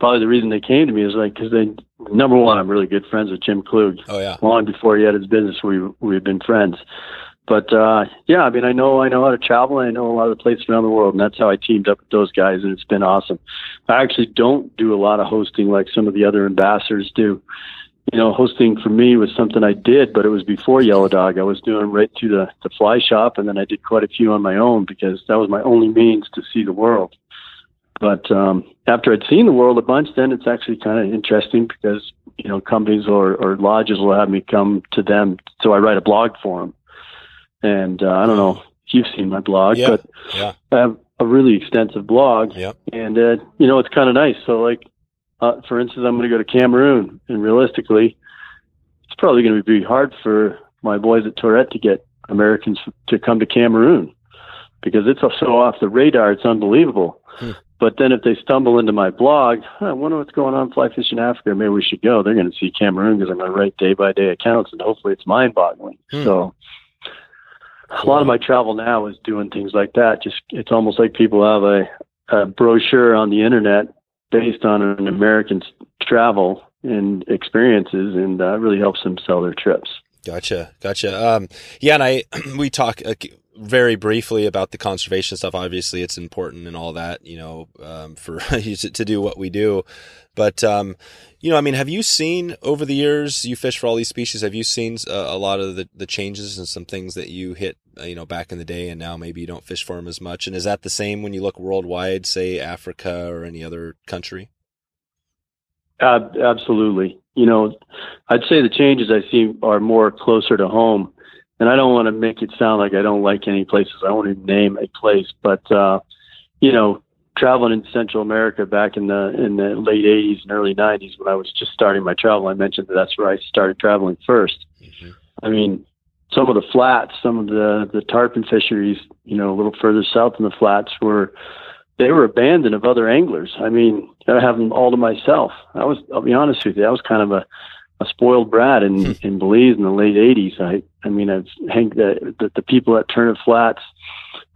probably the reason they came to me is like because they number one I'm really good friends with Jim Klug. Oh yeah. Long before he had his business, we we've been friends. But uh, yeah, I mean, I know I know how to travel. And I know a lot of the places around the world, and that's how I teamed up with those guys, and it's been awesome. I actually don't do a lot of hosting like some of the other ambassadors do. You know, hosting for me was something I did, but it was before Yellow Dog. I was doing right through the the fly shop, and then I did quite a few on my own because that was my only means to see the world. But um, after I'd seen the world a bunch, then it's actually kind of interesting because you know companies or, or lodges will have me come to them, so I write a blog for them. And uh, I don't know if you've seen my blog, yeah, but yeah. I have a really extensive blog, yep. and uh, you know it's kind of nice. So like, uh, for instance, I'm going to go to Cameroon, and realistically, it's probably going to be hard for my boys at Tourette to get Americans to come to Cameroon because it's so off the radar. It's unbelievable. Hmm. But then if they stumble into my blog, I wonder what's going on fly fishing Africa. Maybe we should go. They're going to see Cameroon because I'm going to write day by day accounts, and hopefully it's mind boggling. Hmm. So a lot of my travel now is doing things like that. Just it's almost like people have a, a brochure on the internet based on an American's travel and experiences, and that uh, really helps them sell their trips. Gotcha, gotcha. Um, yeah, and I we talk. Uh, very briefly about the conservation stuff. Obviously, it's important and all that, you know, um, for to do what we do. But um, you know, I mean, have you seen over the years you fish for all these species? Have you seen uh, a lot of the, the changes and some things that you hit, uh, you know, back in the day, and now maybe you don't fish for them as much? And is that the same when you look worldwide, say Africa or any other country? Uh, absolutely. You know, I'd say the changes I see are more closer to home. And I don't want to make it sound like I don't like any places. I won't even name a place, but uh, you know, traveling in Central America back in the in the late '80s and early '90s when I was just starting my travel, I mentioned that that's where I started traveling 1st mm-hmm. I mean, some of the flats, some of the the tarpon fisheries, you know, a little further south in the flats were they were abandoned of other anglers. I mean, I have them all to myself. I was, I'll be honest with you, I was kind of a, a spoiled brat in, hmm. in Belize in the late '80s. I, I mean, I think that the, the, the people at Turneffe Flats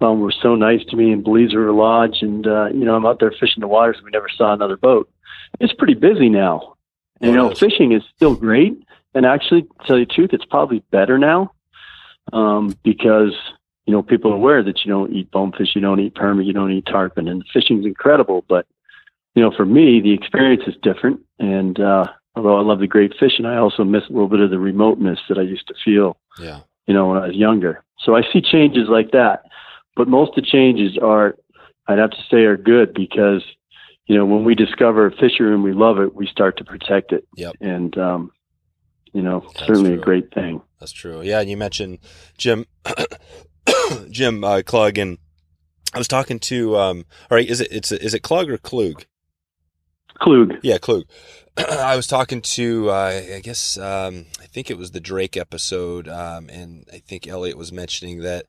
um, were so nice to me in Belize River Lodge, and uh, you know, I'm out there fishing the waters. We never saw another boat. It's pretty busy now. you know, fishing is still great, and actually, to tell you the truth, it's probably better now um, because you know, people are aware that you don't eat bonefish, you don't eat permit, you don't eat tarpon, and fishing's incredible. But you know, for me, the experience is different. And uh, although I love the great fishing, I also miss a little bit of the remoteness that I used to feel. Yeah. You know, when I was younger. So I see changes like that, but most of the changes are, I'd have to say, are good because you know when we discover a fishery and we love it, we start to protect it. Yep. And um, you know, That's certainly true. a great thing. That's true. Yeah, and you mentioned Jim Jim uh, Klug, and I was talking to. Um, all right, is it it's is it Klug or Klug? Klug. Yeah, Klug. I was talking to, uh, I guess, um, I think it was the Drake episode, um, and I think Elliot was mentioning that,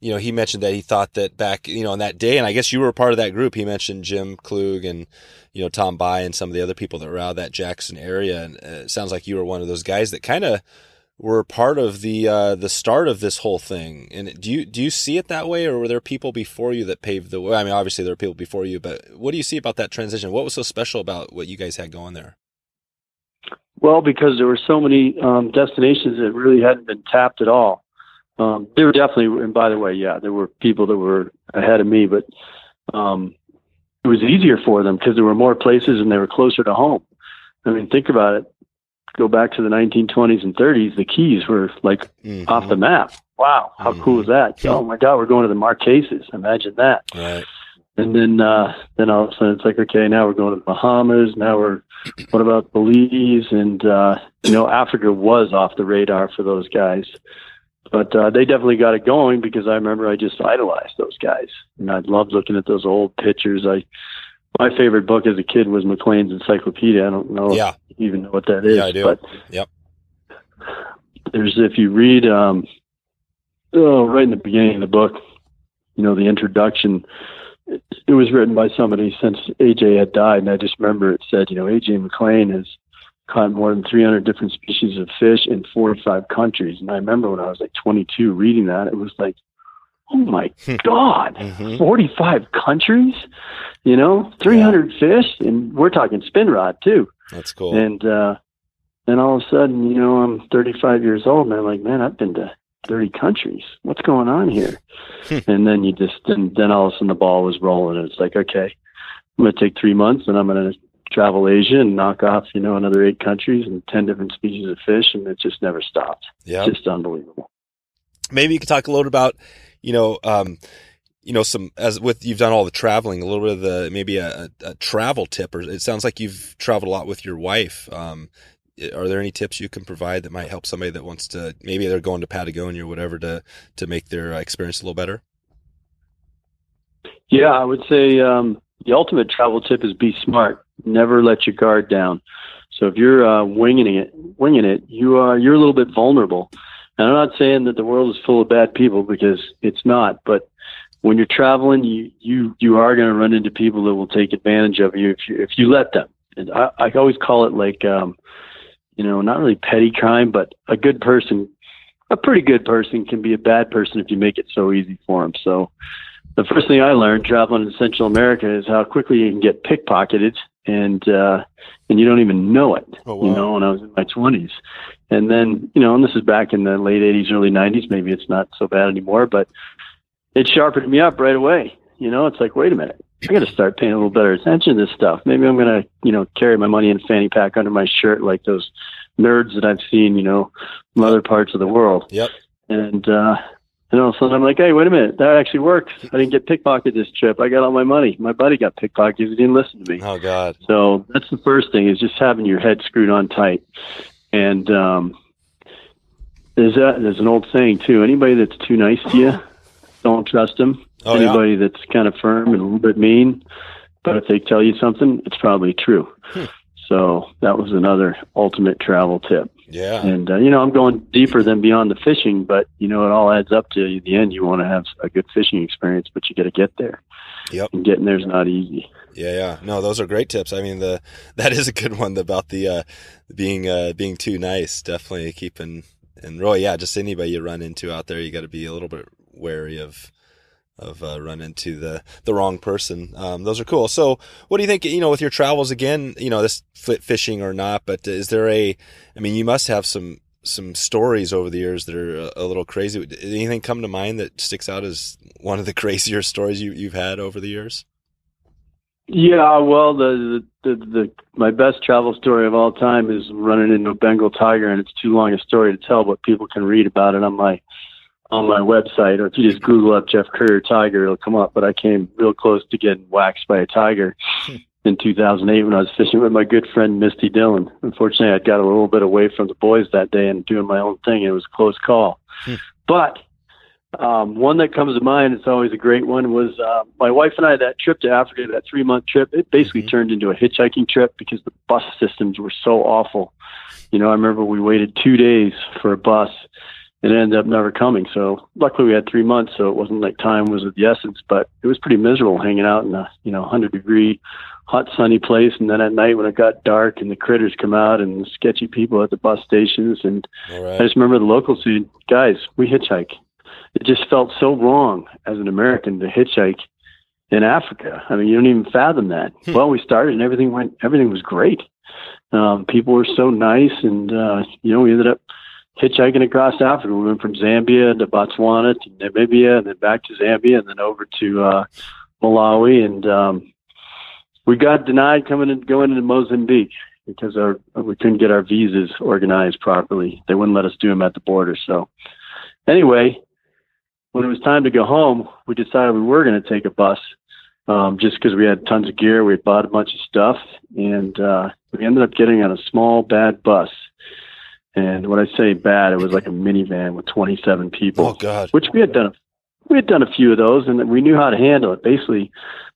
you know, he mentioned that he thought that back, you know, on that day, and I guess you were part of that group. He mentioned Jim Klug and, you know, Tom Bie and some of the other people that were out of that Jackson area, and uh, it sounds like you were one of those guys that kind of were part of the uh, the start of this whole thing. And do you do you see it that way, or were there people before you that paved the way? I mean, obviously there were people before you, but what do you see about that transition? What was so special about what you guys had going there? Well, because there were so many um, destinations that really hadn't been tapped at all. Um, there were definitely, and by the way, yeah, there were people that were ahead of me, but um, it was easier for them because there were more places and they were closer to home. I mean, think about it go back to the 1920s and 30s, the Keys were like mm-hmm. off the map. Wow, how mm-hmm. cool is that? Oh my God, we're going to the Marquesas. Imagine that. Right. And then, uh, then all of a sudden it's like, okay, now we're going to the Bahamas. Now we're, what about Belize? And, uh, you know, Africa was off the radar for those guys. But uh, they definitely got it going because I remember I just idolized those guys, and I loved looking at those old pictures. I my favorite book as a kid was McClane's Encyclopedia. I don't know yeah. You even know what that is. Yeah, I do. But yep. There's if you read um, oh, right in the beginning of the book, you know, the introduction, it, it was written by somebody since AJ had died, and I just remember it said, you know, AJ McClane has caught more than 300 different species of fish in 45 countries. And I remember when I was like 22 reading that, it was like, oh my hmm. God, mm-hmm. 45 countries, you know, 300 yeah. fish, and we're talking spin rod too. That's cool. And, uh, then all of a sudden, you know, I'm 35 years old and I'm like, man, I've been to 30 countries. What's going on here? And then you just, and then all of a sudden the ball was rolling and it's like, okay, I'm going to take three months and I'm going to travel Asia and knock off, you know, another eight countries and 10 different species of fish. And it just never stopped. Yeah. Just unbelievable. Maybe you could talk a little about you know, um, you know, some as with you've done all the traveling, a little bit of the maybe a, a travel tip, or it sounds like you've traveled a lot with your wife. Um, are there any tips you can provide that might help somebody that wants to maybe they're going to Patagonia or whatever to to make their experience a little better? Yeah, I would say um, the ultimate travel tip is be smart. Never let your guard down. So if you're uh, winging it, winging it, you are you're a little bit vulnerable. And I'm not saying that the world is full of bad people because it's not, but when you're traveling, you you you are going to run into people that will take advantage of you if you if you let them. And I, I always call it like, um, you know, not really petty crime, but a good person, a pretty good person can be a bad person if you make it so easy for them. So the first thing I learned traveling in Central America is how quickly you can get pickpocketed and uh, and you don't even know it. Oh, wow. You know, when I was in my twenties, and then you know, and this is back in the late '80s, early '90s. Maybe it's not so bad anymore, but it sharpened me up right away. You know, it's like, wait a minute, I got to start paying a little better attention to this stuff. Maybe I'm going to, you know, carry my money in a fanny pack under my shirt like those nerds that I've seen, you know, from other parts of the world. Yep. And uh, and all of a sudden I'm like, hey, wait a minute, that actually worked. I didn't get pickpocketed this trip. I got all my money. My buddy got pickpocketed. He didn't listen to me. Oh God. So that's the first thing is just having your head screwed on tight. And um, there's a, there's an old saying too. Anybody that's too nice to you, don't trust them. Oh, yeah. Anybody that's kind of firm and a little bit mean, but if they tell you something, it's probably true. Hmm. So that was another ultimate travel tip. Yeah. And uh, you know, I'm going deeper than beyond the fishing, but you know, it all adds up to the end. You want to have a good fishing experience, but you got to get there. Yep. And getting there is not easy. Yeah, yeah. No, those are great tips. I mean, the that is a good one about the uh, being uh, being too nice. Definitely keeping and really, yeah, just anybody you run into out there, you got to be a little bit wary of of uh, into the the wrong person. Um, those are cool. So, what do you think? You know, with your travels again, you know, this fit fishing or not, but is there a? I mean, you must have some some stories over the years that are a, little crazy. Anything come to mind that sticks out as one of the crazier stories you you've had over the years? Yeah, well, the, the the the my best travel story of all time is running into a Bengal tiger, and it's too long a story to tell, but people can read about it on my on my website, or if you just Google up Jeff Currier tiger, it'll come up. But I came real close to getting waxed by a tiger in 2008 when I was fishing with my good friend Misty Dhillon. Unfortunately, I got a little bit away from the boys that day and doing my own thing. And it was a close call, Hmm. but um, one that comes to mind, it's always a great one, was uh, my wife and I, that trip to Africa, that three month trip, it basically Mhm. turned into a hitchhiking trip because the bus systems were so awful. You know, I remember we waited two days for a bus it ended up never coming. So luckily we had three months, so it wasn't like time was of the essence, but it was pretty miserable hanging out in a, you know, 100 degree hot sunny place. And then at night when it got dark and the critters come out and sketchy people at the bus stations and All I just remember the locals said, "Guys, we hitchhike." It just felt so wrong as an American to hitchhike in Africa. I mean, you don't even fathom that. Hmm. Well, we started and everything went. Everything was great. Um, people were so nice, and uh, you know, we ended up hitchhiking across Africa. We went from Zambia to Botswana to Namibia, and then back to Zambia, and then over to uh, Malawi, and um, we got denied coming and going into Mozambique because our we couldn't get our visas organized properly. They wouldn't let us do them at the border. So anyway, when it was time to go home, we decided we were going to take a bus um, just because we had tons of gear. We had bought a bunch of stuff, and uh, we ended up getting on a small bad bus. And when I say bad, it was like a minivan with 27 people Oh God. which we had done. We had done a few of those, and we knew how to handle it. Basically,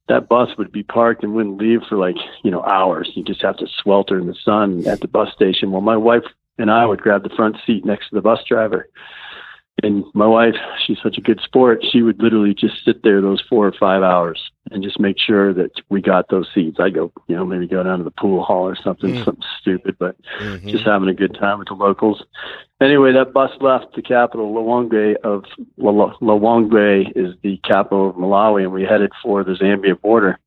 that bus would be parked and wouldn't leave for like you know hours. You just have to swelter in the sun at the bus station. Well, my wife and I would grab the front seat next to the bus driver, and my wife, she's such a good sport. She would literally just sit there those four or five hours and just make sure that we got those seats. I go, you know, maybe go down to the pool hall or something, Mm. something stupid, but Mhm. just having a good time with the locals. Anyway, that bus left the capital, Lilongwe of Lil- is the capital of Malawi, and we headed for the Zambia border.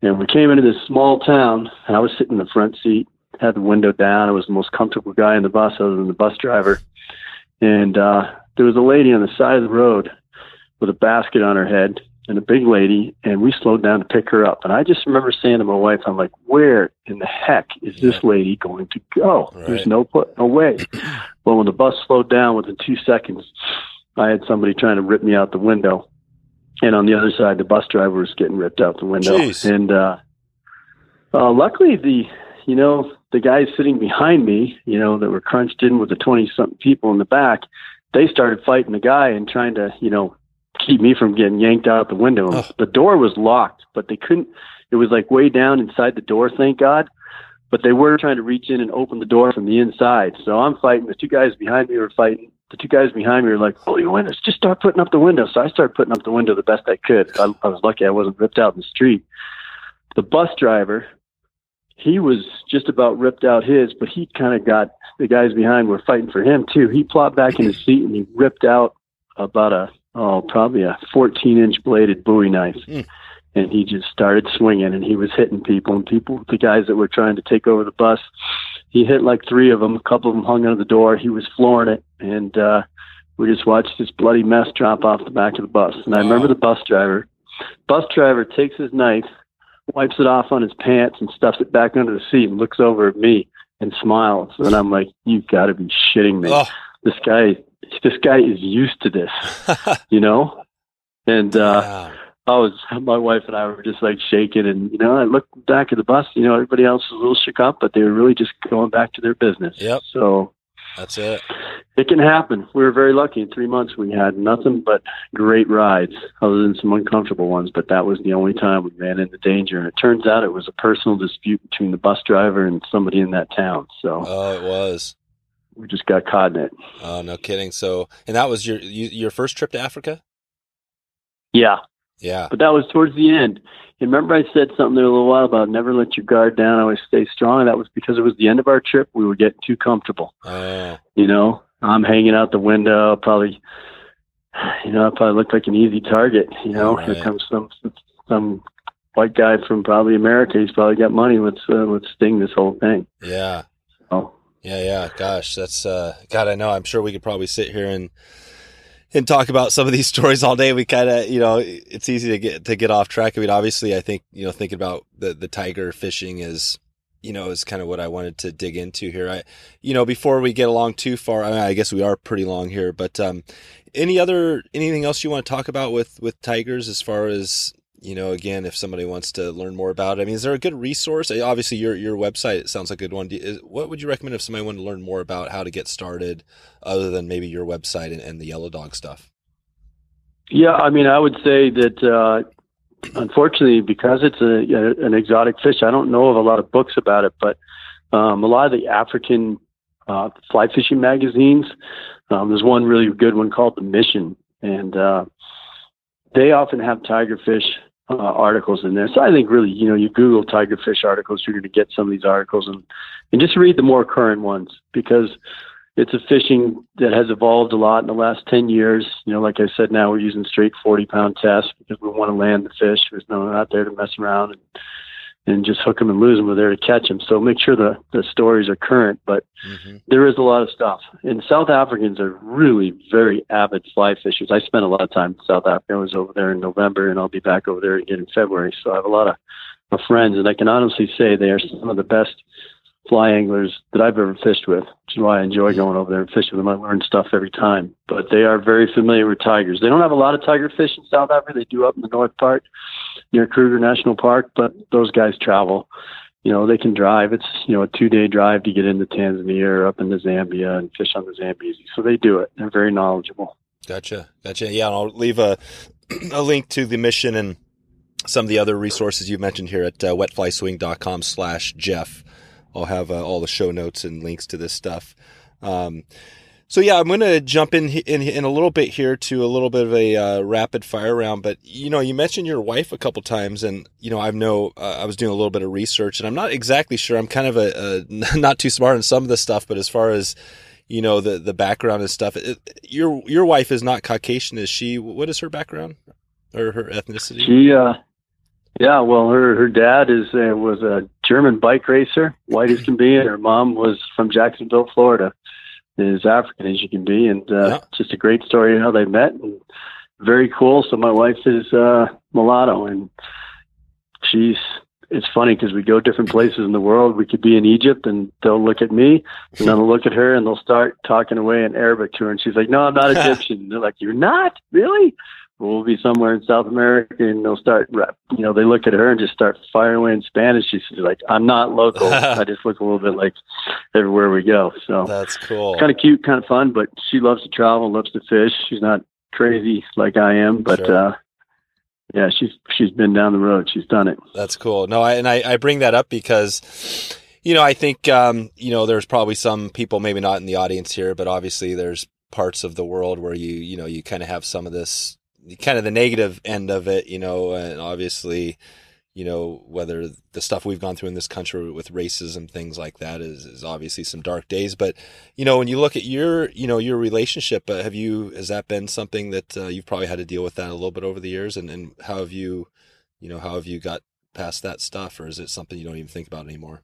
And we came into this small town, and I was sitting in the front seat, had the window down. I was the most comfortable guy in the bus, other than the bus driver. And uh, there was a lady on the side of the road with a basket on her head, and a big lady, and we slowed down to pick her up. And I just remember saying to my wife, "I'm like, where in the heck is this lady going to go? Right. There's no put, no way." well, when the bus slowed down within two seconds, I had somebody trying to rip me out the window, and on the other side, the bus driver was getting ripped out the window. Jeez. And uh, uh, luckily, the you know the guys sitting behind me, you know, that were crunched in with the twenty something people in the back, they started fighting the guy and trying to you know keep me from getting yanked out the window. Oh. The door was locked, but they couldn't. It was like way down inside the door, thank God. But they were trying to reach in and open the door from the inside. So I'm fighting. The two guys behind me were fighting. The two guys behind me were like, "Pull your windows! Just start putting up the window." So I started putting up the window the best I could. I, I was lucky I wasn't ripped out in the street. The bus driver, he was just about ripped out his, but he kind of got the guys behind were fighting for him too. He plopped back in his seat and he ripped out about a oh probably a 14 inch bladed Bowie knife, Mm. and he just started swinging and he was hitting people and people the guys that were trying to take over the bus he hit like three of them a couple of them hung under the door he was flooring it and uh we just watched this bloody mess drop off the back of the bus and i remember the bus driver bus driver takes his knife wipes it off on his pants and stuffs it back under the seat and looks over at me and smiles and i'm like you've got to be shitting me Oh. this guy this guy is used to this you know and uh Wow. I was my wife and I were just like shaking, and you know, I looked back at the bus. You know, everybody else was a little shook up, but they were really just going back to their business. Yep. So That's it. it can happen. We were very lucky. In three months, we had nothing but great rides, other than some uncomfortable ones. But that was the only time we ran into danger. And it turns out it was a personal dispute between the bus driver and somebody in that town. So Oh, it was. we just got caught in it. Oh, no kidding. So, and that was your your first trip to Africa? Yeah, Yeah. but that was towards the end. And remember, I said something there a little while about never let your guard down, always stay strong. That was because it was the end of our trip. We were getting too comfortable. Oh, You know, I'm hanging out the window, probably, you know, I probably looked like an easy target. You know, Right. here comes some some white guy from probably America. He's probably got money. Let's uh, let's sting this whole thing. yeah. So Yeah, yeah. Gosh, that's uh God, I know. I'm sure we could probably sit here and and talk about some of these stories all day. We kind of, you know, it's easy to get to get off track. I mean, obviously, I think you know, thinking about the the tiger fishing is, you know, is kind of what I wanted to dig into here. I, you know, before we get along too far, I, mean, I guess we are pretty long here, but um, any other anything else you want to talk about with with tigers as far as you know, again, if somebody wants to learn more about it, I mean, is there a good resource? Uh, Obviously, your your website sounds like a good one. Is, what would you recommend if somebody wanted to learn more about how to get started, other than maybe your website and, and the Yellow Dog stuff? yeah, I mean, I would say that uh, unfortunately, because it's a, an exotic fish, I don't know of a lot of books about it, but um, a lot of the African uh, fly fishing magazines. Um, there's one really good one called The Mission, and uh, they often have tigerfish uh, articles in there. So I think really, you know, you Google tigerfish articles, you're going to get some of these articles, and and just read the more current ones because it's a fishing that has evolved a lot in the last 10 years. You know, like I said, now we're using straight 40 pound tests because we want to land the fish. There's no one out there to mess around and, and just hook them and lose them. We're there to catch them. So make sure the, the stories are current. But Mm-hmm. there is a lot of stuff. And South Africans are really very avid fly fishers. I spent a lot of time in South Africa. I was over there in November and I'll be back over there again in February. So I have a lot of, of friends and I can honestly say they are some of the best fly anglers that I've ever fished with, which is why I enjoy going over there and fishing with them. I learn stuff every time. But they are very familiar with tigers. They don't have a lot of tiger fish in South Africa. They do up in the north part near Kruger National Park, but those guys travel. You know, they can drive. It's, you know, a two day drive to get into Tanzania or up into Zambia and fish on the Zambezi. So they do it. They're very knowledgeable. Gotcha, gotcha. Yeah, I'll leave a a link to the mission and some of the other resources you mentioned here at uh, wetflyswing.com slash Jeff. I'll have uh, all the show notes and links to this stuff. Um, so yeah, I'm going to jump in, in in a little bit here to a little bit of a uh, rapid fire round. But you know, you mentioned your wife a couple times, and you know, I know uh, I was doing a little bit of research, and I'm not exactly sure. I'm kind of a, a not too smart on some of this stuff, but as far as you know, the the background and stuff, it, your your wife is not Caucasian, is she? What is her background or her ethnicity? She, uh, yeah, well, her her dad is uh, was a German bike racer, white as can be, and her mom was from Jacksonville, Florida, is African as you can be, and uh, Yeah. just a great story how they met, and very cool. So my wife is uh, mulatto, and she's. It's funny because we go different places in the world. We could be in Egypt, and they'll look at me, and then they'll look at her, and they'll start talking away in Arabic to her, and she's like, "No, I'm not Egyptian." And they're like, "You're not really?" We'll be somewhere in South America and they'll start, you know, they look at her and just start firing away in Spanish. She's like, I'm not local. I just look a little bit like everywhere we go. So That's cool. kind of cute, kind of fun, but she loves to travel, loves to fish. She's not crazy like I am, but, Sure. uh, yeah, she's, she's been down the road. She's done it. That's cool. No, I, and I, I bring that up because, you know, I think, um, you know, there's probably some people, maybe not in the audience here, but obviously there's parts of the world where you, you know, you kind of have some of this, kind of the negative end of it, you know, and obviously, you know, whether the stuff we've gone through in this country with racism, things like that is, is obviously some dark days. But, you know, when you look at your, you know, your relationship, uh, have you, has that been something that uh, you've probably had to deal with that a little bit over the years? And, and how have you, you know, how have you got past that stuff, or is it something you don't even think about anymore?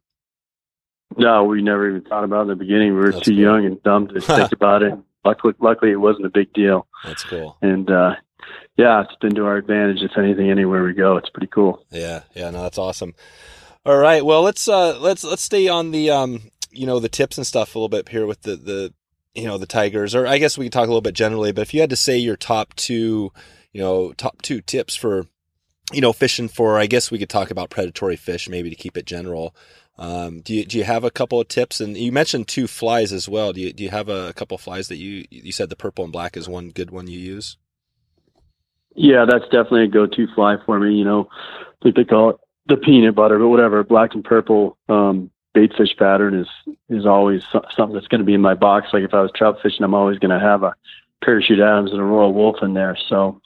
No, we never even thought about it in the beginning. We were That's too cool. young and dumb to think about it. Luckily, luckily, it wasn't a big deal. That's cool. And uh, yeah, it's been to our advantage. If anything, anywhere we go, it's pretty cool. Yeah, yeah, no, that's awesome. All right, well, let's uh, let's let's stay on the um, you know, the tips and stuff a little bit here with the the you know the tigers, or I guess we can talk a little bit generally. But if you had to say your top two, you know, top two tips for you know fishing for, I guess we could talk about predatory fish, maybe to keep it general. Um, do you do you have a couple of tips? And you mentioned two flies as well. Do you do you have a, couple of flies that you you said the purple and black is one good one you use? Yeah, that's definitely a go-to fly for me. You know, I think they call it the peanut butter, but whatever. Black and purple um, bait fish pattern is is always something that's going to be in my box. Like if I was trout fishing, I'm always going to have a parachute Adams and a Royal Wulff in there. So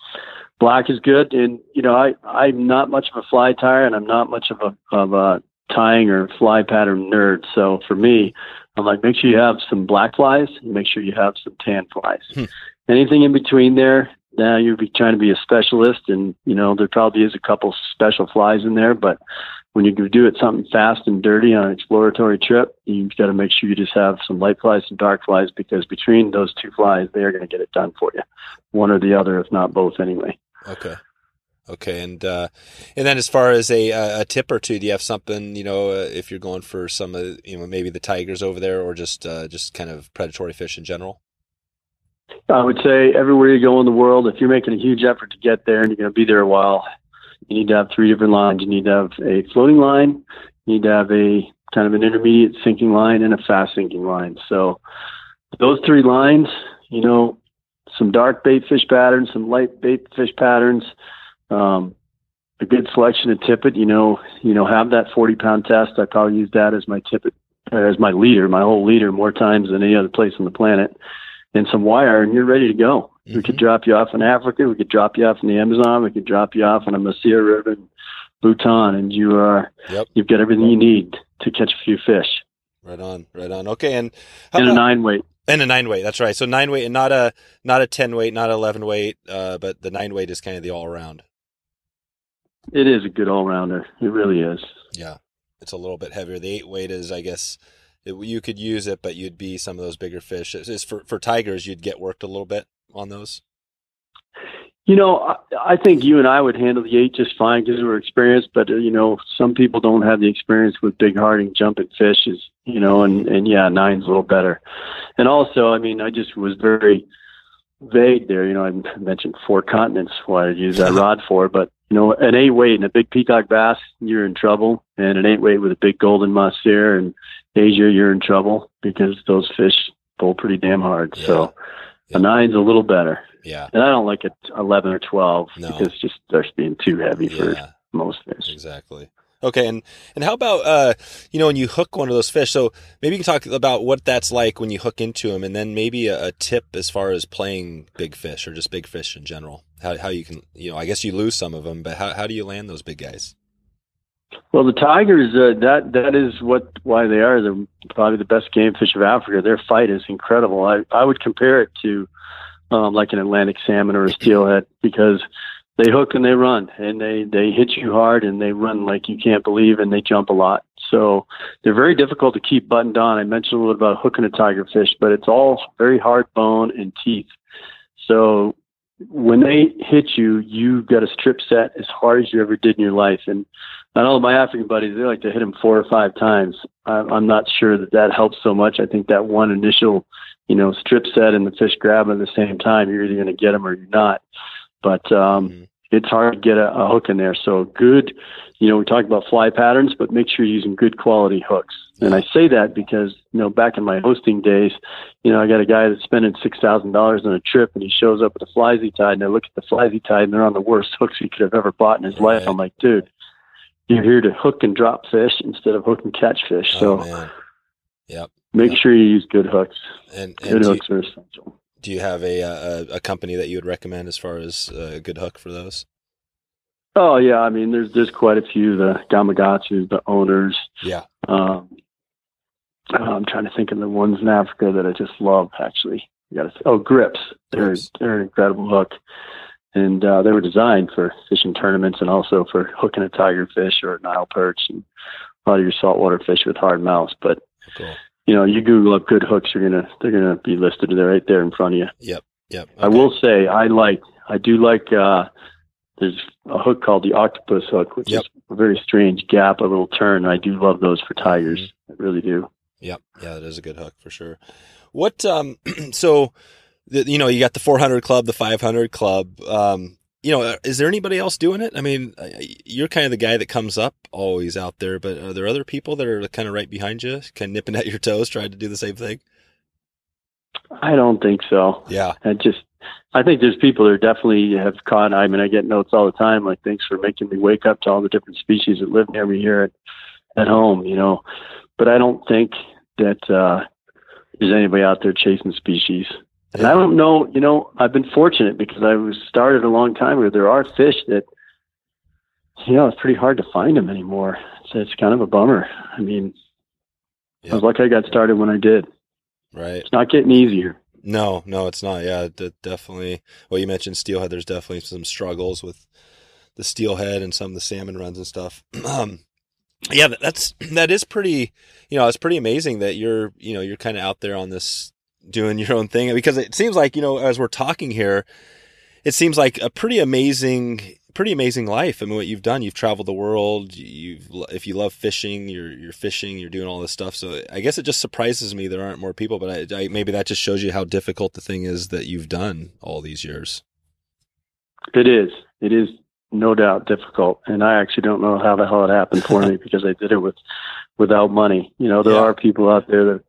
black is good, and you know, I I'm not much of a fly tire, and I'm not much of a of a tying or fly pattern nerd. So for me, I'm like, make sure you have some black flies, and make sure you have some tan flies. Hmm. Anything in between there, now you'd be trying to be a specialist, and you know there probably is a couple special flies in there, but when you do it something fast and dirty on an exploratory trip, you've got to make sure you just have some light flies and dark flies because between those two flies, they are going to get it done for you, one or the other, if not both, anyway. Okay. Okay, and uh, and then as far as a a tip or two, do you have something you know uh, if you're going for some of you know maybe the tigers over there or just uh, just kind of predatory fish in general? I would say everywhere you go in the world, if you're making a huge effort to get there and you're going to be there a while, you need to have three different lines. You need to have a floating line, you need to have a kind of an intermediate sinking line, and a fast sinking line. So those three lines, you know, some dark bait fish patterns, some light bait fish patterns, um, a good selection of tippet. You know, you know, have that 40 pound test. I probably use that as my tippet, as my leader, my whole leader, more times than any other place on the planet and some wire, and you're ready to go. We Mm-hmm. could drop you off in Africa. We could drop you off in the Amazon. We could drop you off on a mahseer River in Bhutan, and you are Yep. you've got everything you need to catch a few fish. Right on, right on. Okay, and And a nine weight. and a nine weight. That's right. So nine weight and not a not a ten weight, not eleven weight, uh, but the nine weight is kind of the all around. It is a good all rounder. It really is. Yeah, it's a little bit heavier. The eight weight is, I guess, it, you could use it, but you'd be some of those bigger fish. It's, it's for for tigers, you'd get worked a little bit on those. You know, I, I think you and I would handle the eight just fine because we're experienced. But uh, you know, some people don't have the experience with big harding jumping fishes. You know, and and yeah, nine's a little better. And also, I mean, I just was very vague there. You know, I mentioned four continents what I'd use that rod for, but you know, an eight weight and a big peacock bass, you're in trouble. And an eight weight with a big golden mahseer and Asia, you're in trouble because those fish pull pretty damn hard. Yeah. So Yeah. a nine's a little better. Yeah, And I don't like it 11 or 12 No. because just starts being too heavy for most fish. exactly. Okay, and and how about uh, you know, when you hook one of those fish? So maybe you can talk about what that's like when you hook into them, and then maybe a, a tip as far as playing big fish or just big fish in general. How how you can you know, I guess you lose some of them, but how how do you land those big guys? Well, the tigers, uh, that that is what why they are. They're probably the best game fish of Africa. Their fight is incredible. I I would compare it to um, like an Atlantic salmon or a steelhead because they hook and they run and they they hit you hard and they run like you can't believe and they jump a lot. So they're very difficult to keep buttoned on. I mentioned a little bit about hooking a tiger fish, but it's all very hard bone and teeth. So when they hit you, you've got a strip set as hard as you ever did in your life. And I know my African buddies, they like to hit them four or five times. I'm, I'm not sure that that helps so much. I think that one initial, you know, strip set and the fish grab at the same time, you're either going to get them or you're not. But um, Mhm. it's hard to get a, a hook in there. So good, you know, we talk about fly patterns, but make sure you're using good quality hooks. And I say that because, you know, back in my hosting days, you know, I got a guy that's spending six thousand dollars on a trip and he shows up with a flies he tied and I look at the flies he tied and they're on the worst hooks he could have ever bought in his life. I'm like, dude, you're here to hook and drop fish instead of hook and catch fish. Oh, so man. Yep. make Yep. sure you use good hooks. And, and Good do, you, hooks are essential. do you have a, a a company that you would recommend as far as a good hook for those? Oh yeah, I mean there's there's quite a few, the Gamakatsus, the owners, Yeah. Um, uh, I'm trying to think of the ones in Africa that I just love. Actually, you got oh grips. They're Grips. they're an incredible hook. And uh, they were designed for fishing tournaments and also for hooking a tiger fish or a Nile perch and a lot of your saltwater fish with hard mouths. But Cool. you know, you Google up good hooks, you're gonna they're gonna be listed there right there in front of you. Yep. Yep. I will say I like I do like uh there's a hook called the octopus hook, which Yep. is a very strange gap, a little turn. I do love those for tigers. I really do. Yep. Yeah, that is a good hook for sure. What um so you know, you got the 400 club, the 500 club. Um you know, is there anybody else doing it? I mean, you're kind of the guy that comes up always out there, but are there other people that are kind of right behind you, kind of nipping at your toes, trying to do the same thing? I don't think so. Yeah. I just I think there's people that definitely have caught I mean I get notes all the time like thanks for making me wake up to all the different species that live near me here at, at home, you know. But I don't think that uh there's anybody out there chasing species. And I don't know, you know, I've been fortunate because I was started a long time ago. There are fish that, you know, it's pretty hard to find them anymore. So it's kind of a bummer. I mean, I was lucky I got started when I did. Right. It's not getting easier. No, no, it's not. Yeah, d- definitely. Well, you mentioned steelhead. There's definitely some struggles with the steelhead and some of the salmon runs and stuff. um, yeah, that's that is pretty. You know, it's pretty amazing that you're you know you're kind of out there on this doing your own thing because it seems like you know as we're talking here, it seems like a pretty amazing pretty amazing life. I mean, what you've done, you've traveled the world. You've if you love fishing, you're you're fishing, you're doing all this stuff. So I guess it just surprises me there aren't more people. But I, I maybe that just shows you how difficult the thing is that you've done all these years. It is. It is no doubt difficult, and I actually don't know how the hell it happened for me because I did it with without money. You know, there Yeah. are people out there that,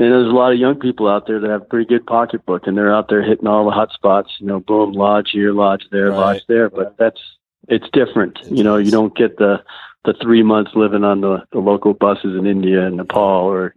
and there's a lot of young people out there that have a pretty good pocketbook, and they're out there hitting all the hot spots. You know, boom, lodge here, lodge there, Right. lodge there. But that's it's different. You know, you don't get the the three months living on the, the local buses in India and Nepal or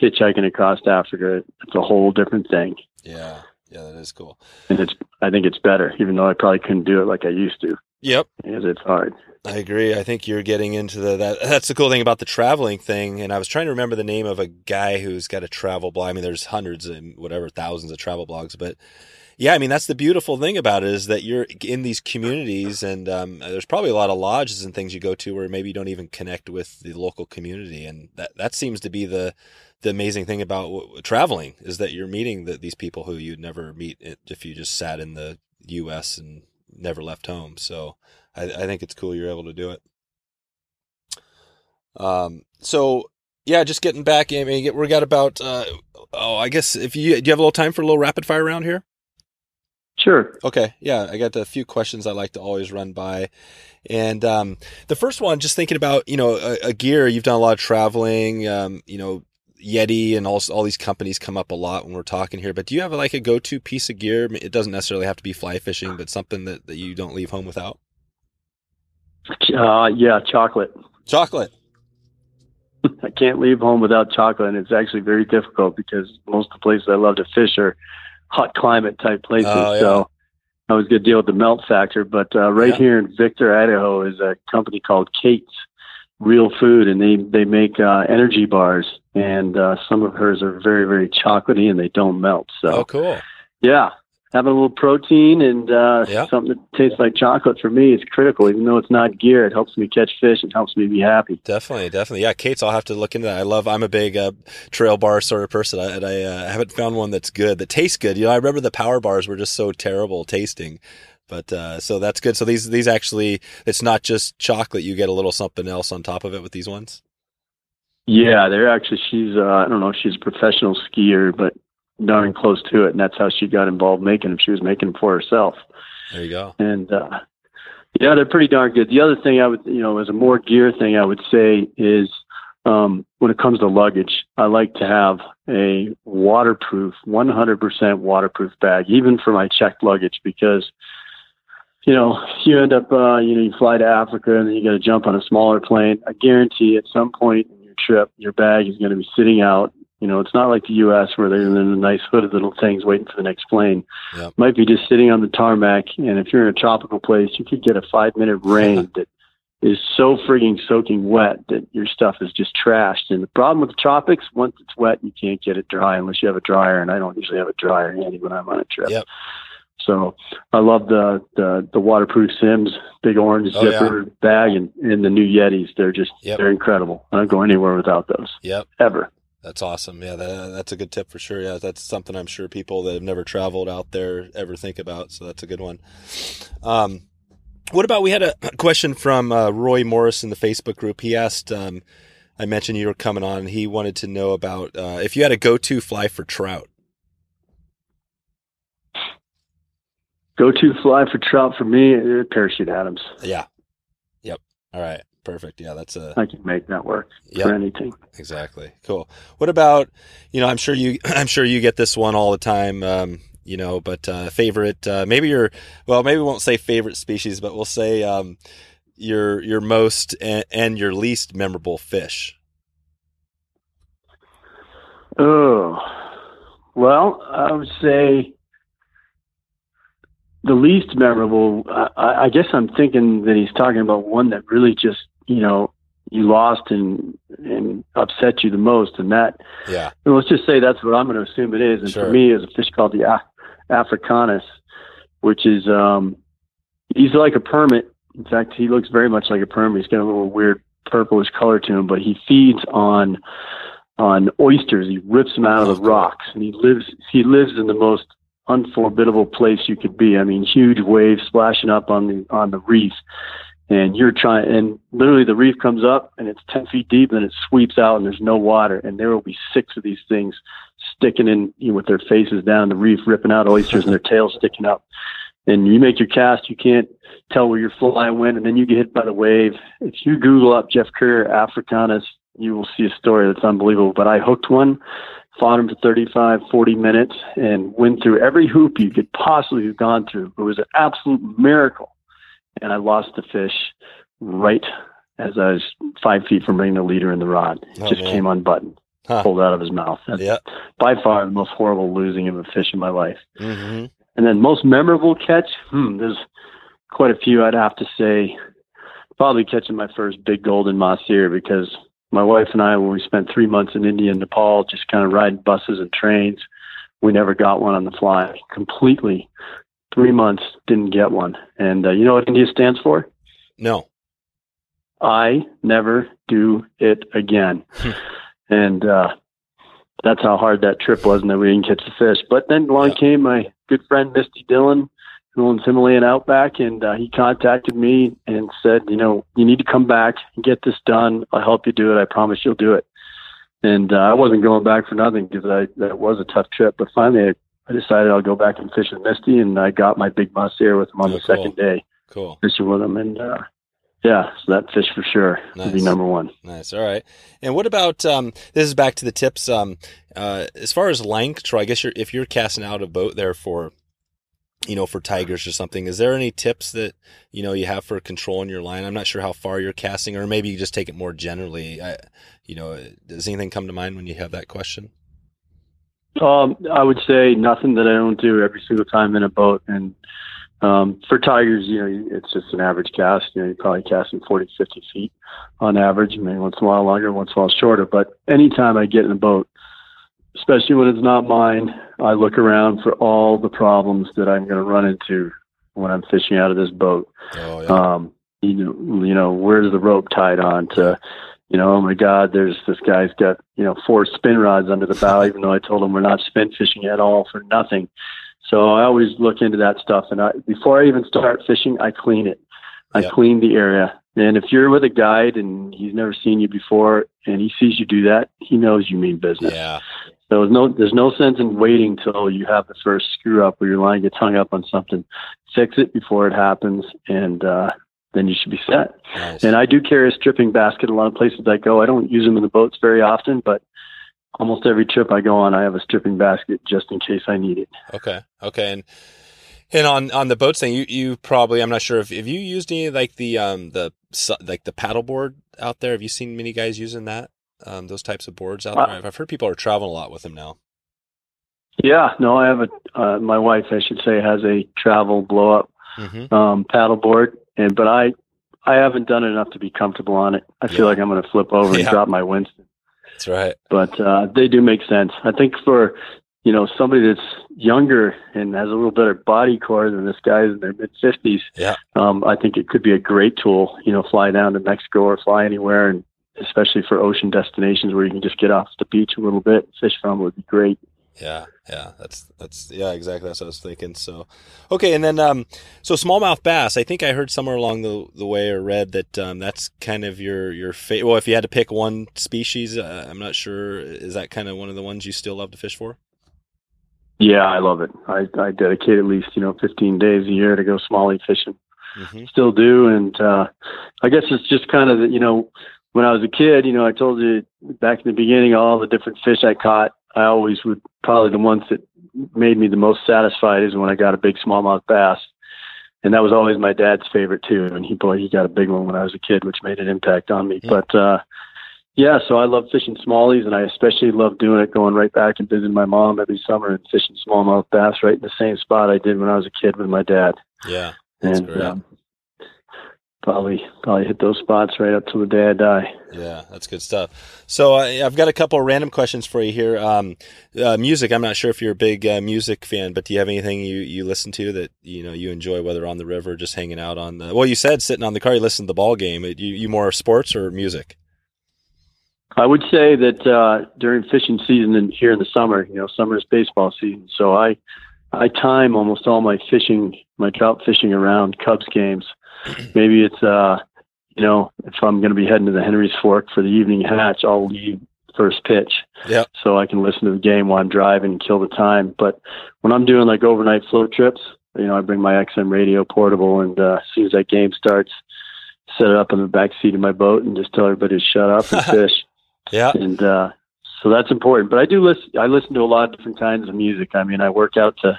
hitchhiking across Africa. It's a whole different thing, Yeah, yeah, that is cool. and it's I think it's better, even though I probably couldn't do it like I used to Yep, because it's hard. I agree. I think you're getting into the that. That's the cool thing about the traveling thing. And I was trying to remember the name of a guy who's got a travel blog. I mean, there's hundreds and whatever thousands of travel blogs, but yeah, I mean that's the beautiful thing about it is that you're in these communities, and um, there's probably a lot of lodges and things you go to where maybe you don't even connect with the local community, and that that seems to be the the amazing thing about w- traveling is that you're meeting the, these people who you'd never meet if you just sat in the U.S. and never left home. So I, I think it's cool you're able to do it. Um, so yeah, just getting back. I mean, we got about. Uh, oh, I guess if you do, you have a little time for a little rapid fire round here. Sure. Okay, yeah, I got a few questions I like to always run by, and um, the first one, just thinking about you know a, a gear. You've done a lot of traveling. Um, you know, Yeti and all all these companies come up a lot when we're talking here. But do you have like a go to piece of gear? It doesn't necessarily have to be fly fishing, but something that, that you don't leave home without. Uh, yeah, chocolate. Chocolate. I can't leave home without chocolate, and it's actually very difficult because most of the places I love to fish are hot climate type places. Oh, yeah. So I was going to deal with the melt factor. But uh, right Yeah. here in Victor, Idaho, is a company called Kate's Real Food, and they they make uh, energy bars, and uh, some of hers are very very chocolatey, and they don't melt. So Oh, cool. yeah. Having a little protein and uh, Yeah. something that tastes like chocolate for me is critical. Even though it's not gear, it helps me catch fish. It helps me be happy. Definitely, definitely. Yeah, Kate's. I'll have to look into that. I love. I'm a big uh, trail bar sort of person, I- and I uh, haven't found one that's good that tastes good. You know, I remember the power bars were just so terrible tasting, but uh, so that's good. So these these actually, it's not just chocolate. You get a little something else on top of it with these ones. Yeah, they're actually she's uh, I don't know she's a professional skier, but darn close to it, and that's how she got involved making them. She was making them for herself, There you go. and uh, yeah, they're pretty darn good. The other thing I would you know as a more gear thing I would say is um, when it comes to luggage, I like to have a waterproof, 100% waterproof bag, even for my checked luggage, because you know, you end up, uh, you know, you fly to Africa and then you got to jump on a smaller plane. I guarantee at some point in your trip, your bag is going to be sitting out. You know, it's not like the U.S. where they're in the nice hooded little things waiting for the next plane. Yep. Might be just sitting on the tarmac, and if you're in a tropical place, you could get a five minute rain that is so frigging soaking wet that your stuff is just trashed. And the problem with the tropics, once it's wet, you can't get it dry unless you have a dryer, and I don't usually have a dryer handy when I'm on a trip. Yep. So I love the the, the waterproof Simms, big orange Oh, zipper bag and, and the new Yetis. They're just Yep. they're incredible. I don't go anywhere without those Yep. ever. That's awesome. Yeah, that, that's a good tip for sure. Yeah, that's something I'm sure people that have never traveled out there ever think about. So that's a good one. Um, what about we had a question from uh, Roy Morris in the Facebook group. He asked, um, I mentioned you were coming on. He wanted to know about uh, if you had a go-to fly for trout. Go to fly for trout for me, uh, parachute Adams. Yeah. Yep. All right. Perfect. Yeah, that's a I can make that work Yep. for anything. Exactly. Cool. What about, you know, I'm sure you, I'm sure you get this one all the time, um, you know, but, uh, favorite, uh, maybe your, well, maybe we won't say favorite species, but we'll say, um, your, your most and, and your least memorable fish. Oh, well, I would say the least memorable. I, I guess I'm thinking that he's talking about one that really just, you know, you lost and and upset you the most, and that. Yeah. And let's just say that's what I'm going to assume it is. And Sure. for me, is a fish called the Af- Africanus, which is um, he's like a permit. In fact, he looks very much like a permit. He's got a little weird purplish color to him, but he feeds on on oysters. He rips them out of Oh, the rocks, and he lives he lives in the most unforbiddable place you could be. I mean, huge waves splashing up on the on the reef, and you're trying, and literally the reef comes up and it's ten feet deep, and it sweeps out, and there's no water, and there will be six of these things sticking in you know, with their faces down the reef, ripping out oysters, and their tails sticking up. And you make your cast, you can't tell where your fly went, and then you get hit by the wave. If you Google up Jeff Currier Africanus, you will see a story that's unbelievable. But I hooked one, fought him for 35, 40 minutes, and went through every hoop you could possibly have gone through. It was an absolute miracle. And I lost the fish right as I was five feet from bringing the leader in the rod. It Oh, just man. came unbuttoned, Huh. pulled out of his mouth. That's Yeah. by far the most horrible losing of a fish in my life. hmm And then most memorable catch, hmm, there's quite a few. I'd have to say, probably catching my first big golden mahseer because my wife and I, when we spent three months in India and Nepal, just kind of riding buses and trains, we never got one on the fly. Completely, three months didn't get one. And uh, you know what India stands for? No. I never do it again. and uh, that's how hard that trip was, and that we didn't catch the fish. But then along Yeah. came my good friend Misty Dhillon, owns Himalayan Outback, and uh, he contacted me and said, you know, you need to come back and get this done. I'll help you do it. I promise you'll do it. And uh, I wasn't going back for nothing because I that was a tough trip. But finally, I, I decided I'll go back and fish with Misty, and I got my big mahseer with him on Oh, the cool. second day Cool. fishing with him, and uh, yeah, so that fish for sure would be number one. Nice. All right. And what about um this is back to the tips um uh as far as length, or I guess you're if you're casting out a boat there for you know for tigers or something, is there any tips that you know you have for controlling your line? I'm not sure how far you're casting or maybe you just take it more generally. I, you know, does anything come to mind when you have that question? Um, I would say nothing that I don't do every single time in a boat. And um, for tigers, you know, it's just an average cast. You know, you're probably casting 40, 50 feet on average. Mean, once in a while longer, once in a while shorter. But anytime I get in a boat, especially when it's not mine, I look around for all the problems that I'm going to run into when I'm fishing out of this boat. Oh yeah. Um, you know, you know, where's the rope tied on to, you know, oh my God, there's this guy's got, you know, four spin rods under the bow, even though I told him we're not spin fishing at all for nothing. So I always look into that stuff. And I, before I even start fishing, I clean it. I Yep. clean the area. And if you're with a guide and he's never seen you before and he sees you do that, he knows you mean business. yeah. So there's no there's no sense in waiting till you have the first screw up or your line gets hung up on something. Fix it before it happens, and uh, then you should be set. Nice. And I do carry a stripping basket a lot of places I go. I don't use them in the boats very often, but almost every trip I go on, I have a stripping basket just in case I need it. Okay. Okay. And and on on the boats thing, you you probably I'm not sure if if you used any like the um the like the paddleboard out there. Have you seen many guys using that? Um, those types of boards out Uh, there. I've- I've heard people are traveling a lot with them now. Yeah, no, I have a uh, my wife, I should say, has a travel blow up Mm-hmm. um, paddleboard, and but I I haven't done enough to be comfortable on it. I Yeah. feel like I'm going to flip over Yeah. and drop my Winston. That's right. but uh, they do make sense. I think for you know, somebody that's younger and has a little better body core than this guy's in their mid fifties, Yeah. um, I think it could be a great tool. You know, fly down to Mexico or fly anywhere, and especially for ocean destinations where you can just get off the beach a little bit, fish from would be great. Yeah, yeah, that's that's yeah, exactly. That's what I was thinking. So, okay, and then um, so smallmouth bass. I think I heard somewhere along the the way or read that um, that's kind of your your favorite. Well, if you had to pick one species, uh, I'm not sure. Is that kind of one of the ones you still love to fish for? Yeah, I love it. I, I dedicate at least you know 15 days a year to go smallie fishing. Mm-hmm. Still do, and uh, I guess it's just kind of you know when I was a kid, you know, I told you back in the beginning all the different fish I caught. I always would probably the ones that made me the most satisfied is when I got a big smallmouth bass, and that was always my dad's favorite too. And he boy, he got a big one when I was a kid, which made an impact on me. Yeah. But uh, yeah, so I love fishing smallies, and I especially love doing it, going right back and visiting my mom every summer and fishing smallmouth bass right in the same spot I did when I was a kid with my dad. Yeah, That's and great. um, probably probably hit those spots right up till the day I die. yeah, that's good stuff. So uh, I've got a couple of random questions for you here. Um, uh, music. I'm not sure if you're a big uh, music fan, but do you have anything you you listen to that you know you enjoy, whether on the river, or just hanging out on the? Well, you said sitting on the car, you listen to the ball game. You you more sports or music? I would say that uh, during fishing season and here in the summer, you know, summer is baseball season, so I I time almost all my fishing, my trout fishing around Cubs games. Maybe it's uh, you know, if I'm going to be heading to the Henry's Fork for the evening hatch, I'll leave first pitch Yep. so I can listen to the game while I'm driving and kill the time. But when I'm doing like overnight float trips, you know, I bring my XM radio portable, and uh, as soon as that game starts, set it up in the back seat of my boat and just tell everybody to shut up and fish Yeah. and uh, so that's important. But I do listen. I listen to a lot of different kinds of music. I mean, I work out to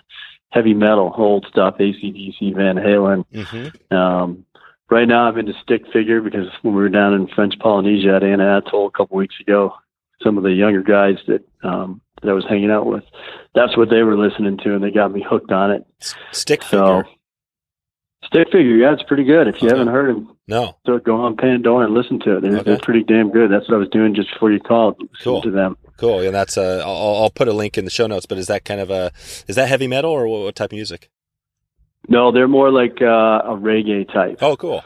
heavy metal, old stuff, ACDC, Van Halen. Mm-hmm. Um, right now, I'm into stick figure because when we were down in French Polynesia at Anaa Atoll a couple weeks ago, some of the younger guys that um, that I was hanging out with, that's what they were listening to, and they got me hooked on it. Stick So. Stick figure, yeah, it's pretty good. If you Okay. haven't heard them, No. so go on Pandora and listen to it. They're, Okay. they're pretty damn good. That's what I was doing just before you called. Cool. to them. Cool. And that's uh, I'll, I'll put a link in the show notes. But is that kind of a is that heavy metal or what, what type of music? No, they're more like uh, a reggae type, Oh, cool.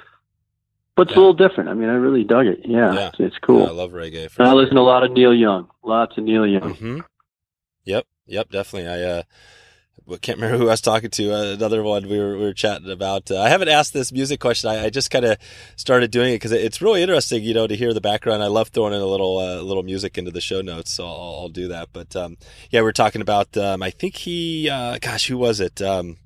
but it's yeah. a little different. I mean, I really dug it. Yeah, Yeah. It's, it's cool. Yeah, I love reggae. And I listen to a lot of Neil Young, lots of Neil Young. Mm-hmm. Yep, yep, definitely. I uh, I can't remember who I was talking to. Uh, another one we were we were chatting about. Uh, I haven't asked this music question. I, I just kind of started doing it because it's really interesting, you know, to hear the background. I love throwing in a little uh, little music into the show notes, so I'll, I'll do that. But um, yeah, we're talking about. Um, I think he, uh, gosh, who was it? Um,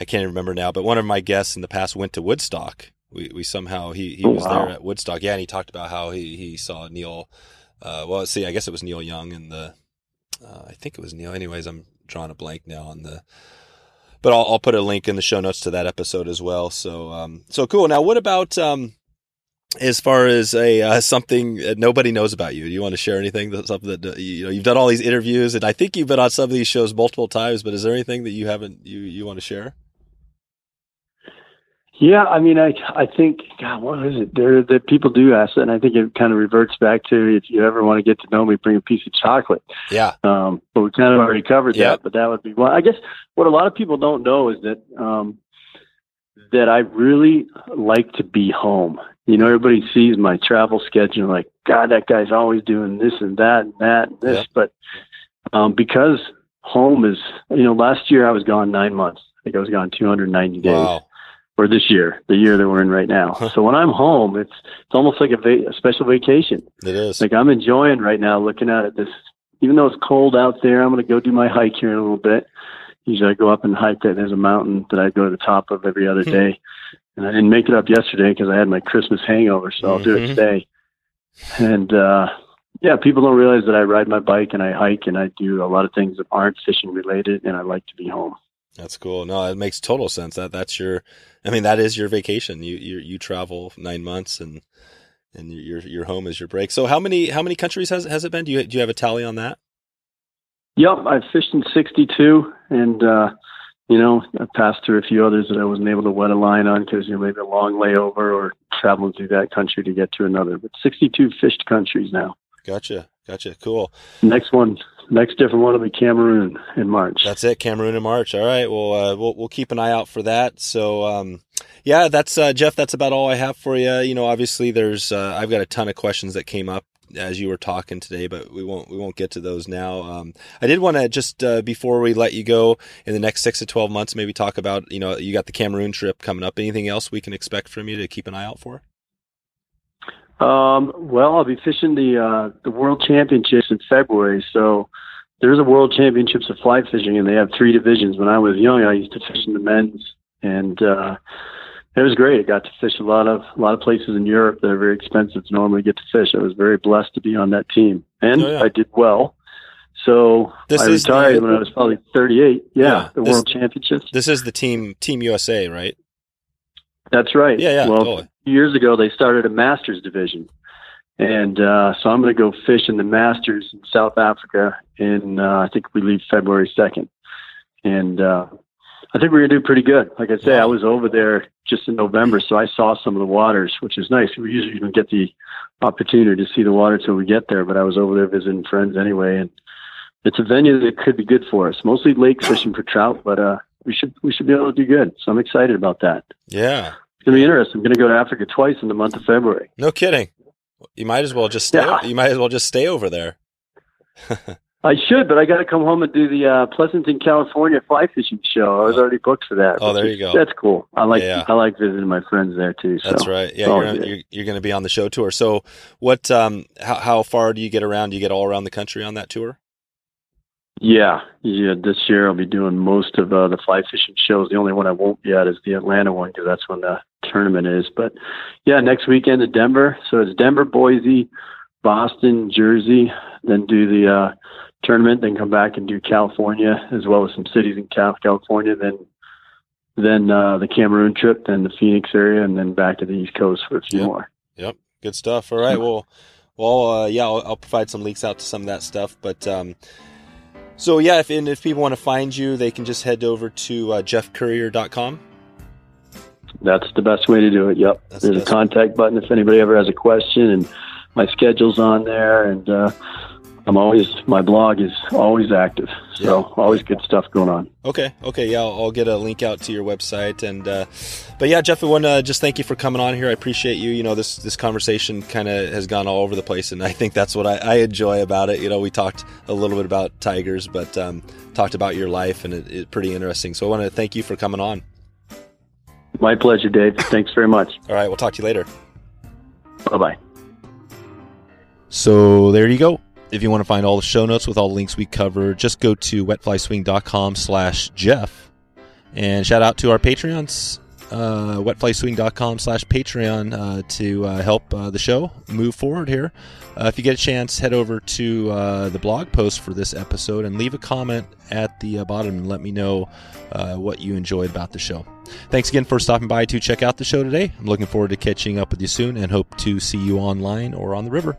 I can't remember now. But one of my guests in the past went to Woodstock. We, we somehow he, he was wow. there at Woodstock. Yeah, and he talked about how he, he saw Neil. Uh, well, see, I guess it was Neil Young and the uh, I think it was Neil. Anyways, I'm drawing a blank now on the. But I'll, I'll put a link in the show notes to that episode as well. So um, so cool. Now, what about um, as far as a uh, something that nobody knows about you? Do you want to share anything that something that uh, you know you've done all these interviews and I think you've been on some of these shows multiple times. But is there anything that you haven't you you want to share? Yeah, I mean, I I think God, what is it? There that people do ask that, and I think it kind of reverts back to if you ever want to get to know me, bring a piece of chocolate. Yeah. Um, but we kind of already covered Yeah. that. But that would be one. I guess what a lot of people don't know is that um, that I really like to be home. You know, everybody sees my travel schedule like, God, that guy's always doing this and that and that and this. Yeah. But um, because home is, you know, last year I was gone nine months. I think I was gone 290 days Wow. Or this year, the year that we're in right now. so when I'm home, it's it's almost like a, va- a special vacation. It is. Like I'm enjoying right now looking out at this. Even though it's cold out there, I'm going to go do my hike here in a little bit. Usually I go up and hike that. There's a mountain that I go to the top of every other Hmm. day. And I didn't make it up yesterday because I had my Christmas hangover, so I'll do it today. And uh yeah, people don't realize that I ride my bike and I hike and I do a lot of things that aren't fishing related and I like to be home. That's cool. No, it makes total sense. That that's your. I mean, that is your vacation. You you you travel nine months and and your your home is your break. So how many how many countries has has it been? Do you do you have a tally on that? Yep, I've fished in 62, and uh, you know, I passed through a few others that I wasn't able to wet a line on because you know maybe a long layover or traveling through that country to get to another. But 62 fished countries now. Gotcha, gotcha. Cool. Next one, next different one will be Cameroon in March. That's it, Cameroon in March. All right, well, uh, we'll we'll keep an eye out for that. So, um, yeah, that's uh, Jeff. That's about all I have for you. You know, obviously, there's uh, I've got a ton of questions that came up as you were talking today, but we won't we won't get to those now. Um, I did want to just uh, before we let you go in the next six to twelve months, maybe talk about you know you got the Cameroon trip coming up. Anything else we can expect from you to keep an eye out for? Um, well, I'll be fishing the uh, the World Championships in February. So there's a World Championships of fly fishing, and they have three divisions. When I was young, I used to fish in the men's, and uh, it was great. I got to fish a lot of a lot of places in Europe that are very expensive to normally get to fish. I was very blessed to be on that team, and oh, yeah. I did well. So this I retired the, when I was probably 38. Yeah, yeah the this, World Championships. This is the team Team USA, right? That's right. Yeah, yeah. Well, totally. Years ago they started a Masters division, and uh, so I'm going to go fish in the Masters in South Africa. In uh, I think we leave February 2nd, and uh, I think we're going to do pretty good. Like I say, I was over there just in November, so I saw some of the waters, which is nice. We usually don't get the opportunity to see the water till we get there, but I was over there visiting friends anyway, and it's a venue that could be good for us. Mostly lake fishing for trout, but uh, we should we should be able to do good. So I'm excited about that. Yeah, it's gonna be interesting. I'm gonna go to Africa twice in the month of February. No kidding. You might as well just stay. Yeah. You might as well just stay over there. I should, but I got to come home and do the uh, Pleasanton, California fly fishing show. I was already booked for that. Oh, there you go. That's cool. I like yeah, yeah. I like visiting my friends there too. So. That's right. Yeah, you're, you're, you're going to be on the show tour. So, what? Um, how, how far do you get around? Do you get all around the country on that tour? Yeah, yeah. This year I'll be doing most of uh, the fly fishing shows. The only one I won't be at is the Atlanta one because that's when the tournament is. But yeah, next weekend in Denver. So it's Denver, Boise, Boston, Jersey. Then do the uh, tournament, then come back and do California as well as some cities in California. Then then uh, the Cameroon trip, then the Phoenix area, and then back to the East Coast for a few yep. more. Yep, good stuff. All right, well, well, uh, yeah, I'll, I'll, provide some links out to some of that stuff, but. Um, so yeah, if and if people want to find you, they can just head over to uh, jeffcurrier.com. That's the best way to do it. Yep. That's There's the a contact button if anybody ever has a question, and my schedule's on there, and uh, I'm always my blog is always active, so yeah. always good stuff going on. Okay, okay, yeah, I'll, I'll, get a link out to your website, and uh, but yeah, Jeff, I want to just thank you for coming on here. I appreciate you. You know, this this conversation kind of has gone all over the place, and I think that's what I, I, enjoy about it. You know, we talked a little bit about tigers, but um, talked about your life, and it's it, pretty interesting. So I want to thank you for coming on. My pleasure, Dave. Thanks very much. all right, we'll talk to you later. Bye bye. So there you go. If you want to find all the show notes with all the links we cover, just go to wetflyswing.com slash Jeff. And shout out to our Patreons, uh, wetflyswing.com slash Patreon uh, to uh, help uh, the show move forward here. Uh, if you get a chance, head over to uh, the blog post for this episode and leave a comment at the bottom and let me know what you enjoyed about the show. Thanks again for stopping by to check out the show today. I'm looking forward to catching up with you soon and hope to see you online or on the river.